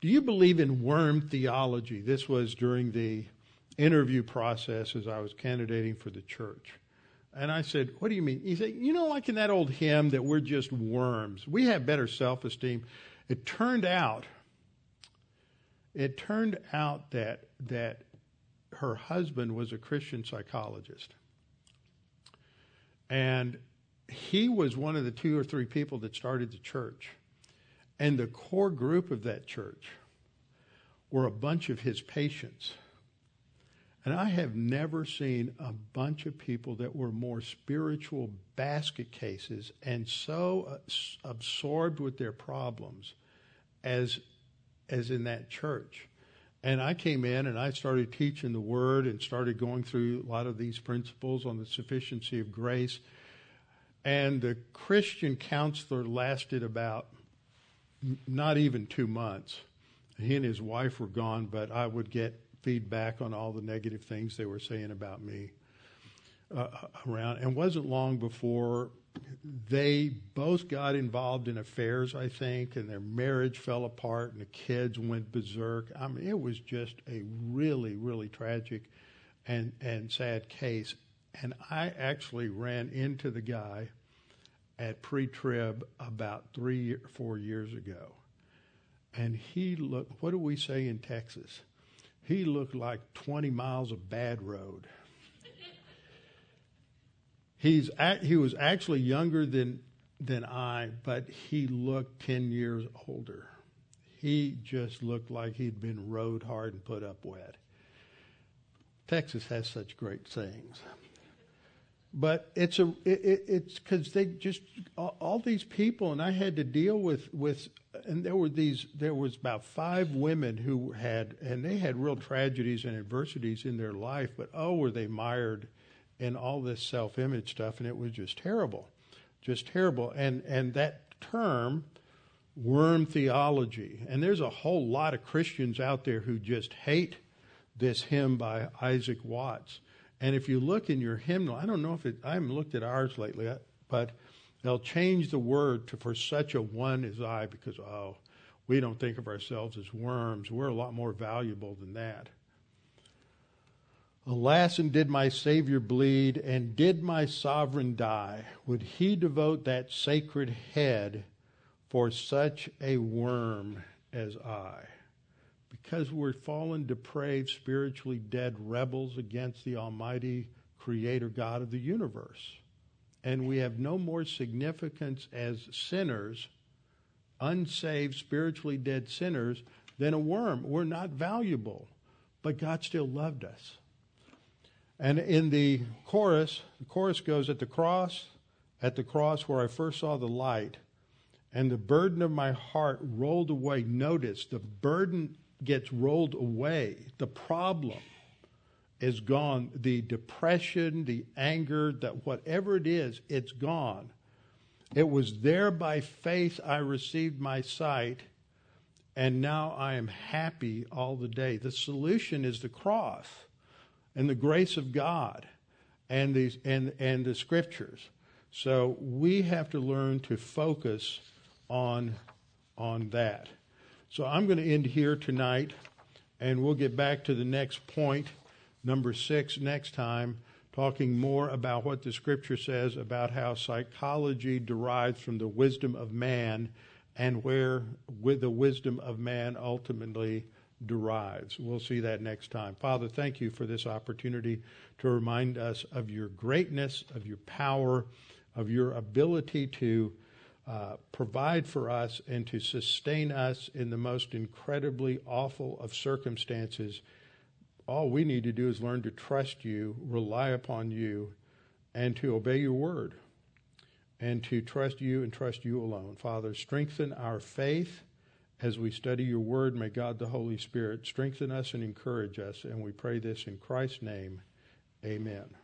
Do you believe in worm theology? This was during the interview process as I was candidating for the church. And I said, What do you mean? He said, You know, like in that old hymn that we're just worms. We have better self esteem. It turned out, it turned out that, that her husband was a Christian psychologist. And he was one of the two or three people that started the church. And the core group of that church were a bunch of his patients and I have never seen a bunch of people that were more spiritual basket cases and so absorbed with their problems as as in that church. And I came in and I started teaching the word and started going through a lot of these principles on the sufficiency of grace. And the Christian counselor lasted about not even two months. He and his wife were gone, but I would get feedback on all the negative things they were saying about me. uh, around, and wasn't long before they both got involved in affairs, I think, and their marriage fell apart, and the kids went berserk. I mean, it was just a really, really tragic and and sad case. And I actually ran into the guy at pre-trib about three, or four years ago, and he looked. What do we say in Texas? He looked like 20 miles of bad road. He's he was actually younger than than I, but he looked 10 years older. He just looked like he'd been rode hard and put up wet. Texas has such great sayings But it's a it, it's because they just all, all, these people, and I had to deal with with, and there were these there was about five women who had, and they had real tragedies and adversities in their life, but oh, were they mired in all this self image stuff, and it was just terrible, just terrible, and and that term worm theology, and there's a whole lot of Christians out there who just hate this hymn by Isaac Watts. And if you look in your hymnal, I don't know if it, I haven't looked at ours lately, but they'll change the word to for such a one as I because, oh, we don't think of ourselves as worms. We're a lot more valuable than that. Alas, and did my Savior bleed, and did my sovereign die? Would he devote that sacred head for such a worm as I? because we're fallen, depraved, spiritually dead rebels against the Almighty Creator God of the universe. And we have no more significance as sinners, unsaved, spiritually dead sinners, than a worm. We're not valuable, but God still loved us. And in the chorus, the chorus goes at the cross, at the cross where I first saw the light, and the burden of my heart rolled away. Notice the burden gets rolled away, the problem is gone. The depression, the anger, that whatever it is, it's gone. It was there by faith I received my sight, and now I am happy all the day. The solution is the cross and the grace of God and the, and, and the scriptures. So we have to learn to focus on, on that. So I'm going to end here tonight, and we'll get back to the next point, number six, next time, talking more about what the scripture says about how psychology derives from the wisdom of man and where with the wisdom of man ultimately derives. We'll see that next time. Father, thank you for this opportunity to remind us of your greatness, of your power, of your ability to uh, provide for us and to sustain us in the most incredibly awful of circumstances. All we need to do is learn to trust you, rely upon you, and to obey your word, and to trust you and trust you alone. Father, strengthen our faith as we study your word. May God the Holy Spirit strengthen us and encourage us. And we pray this in Christ's name. Amen.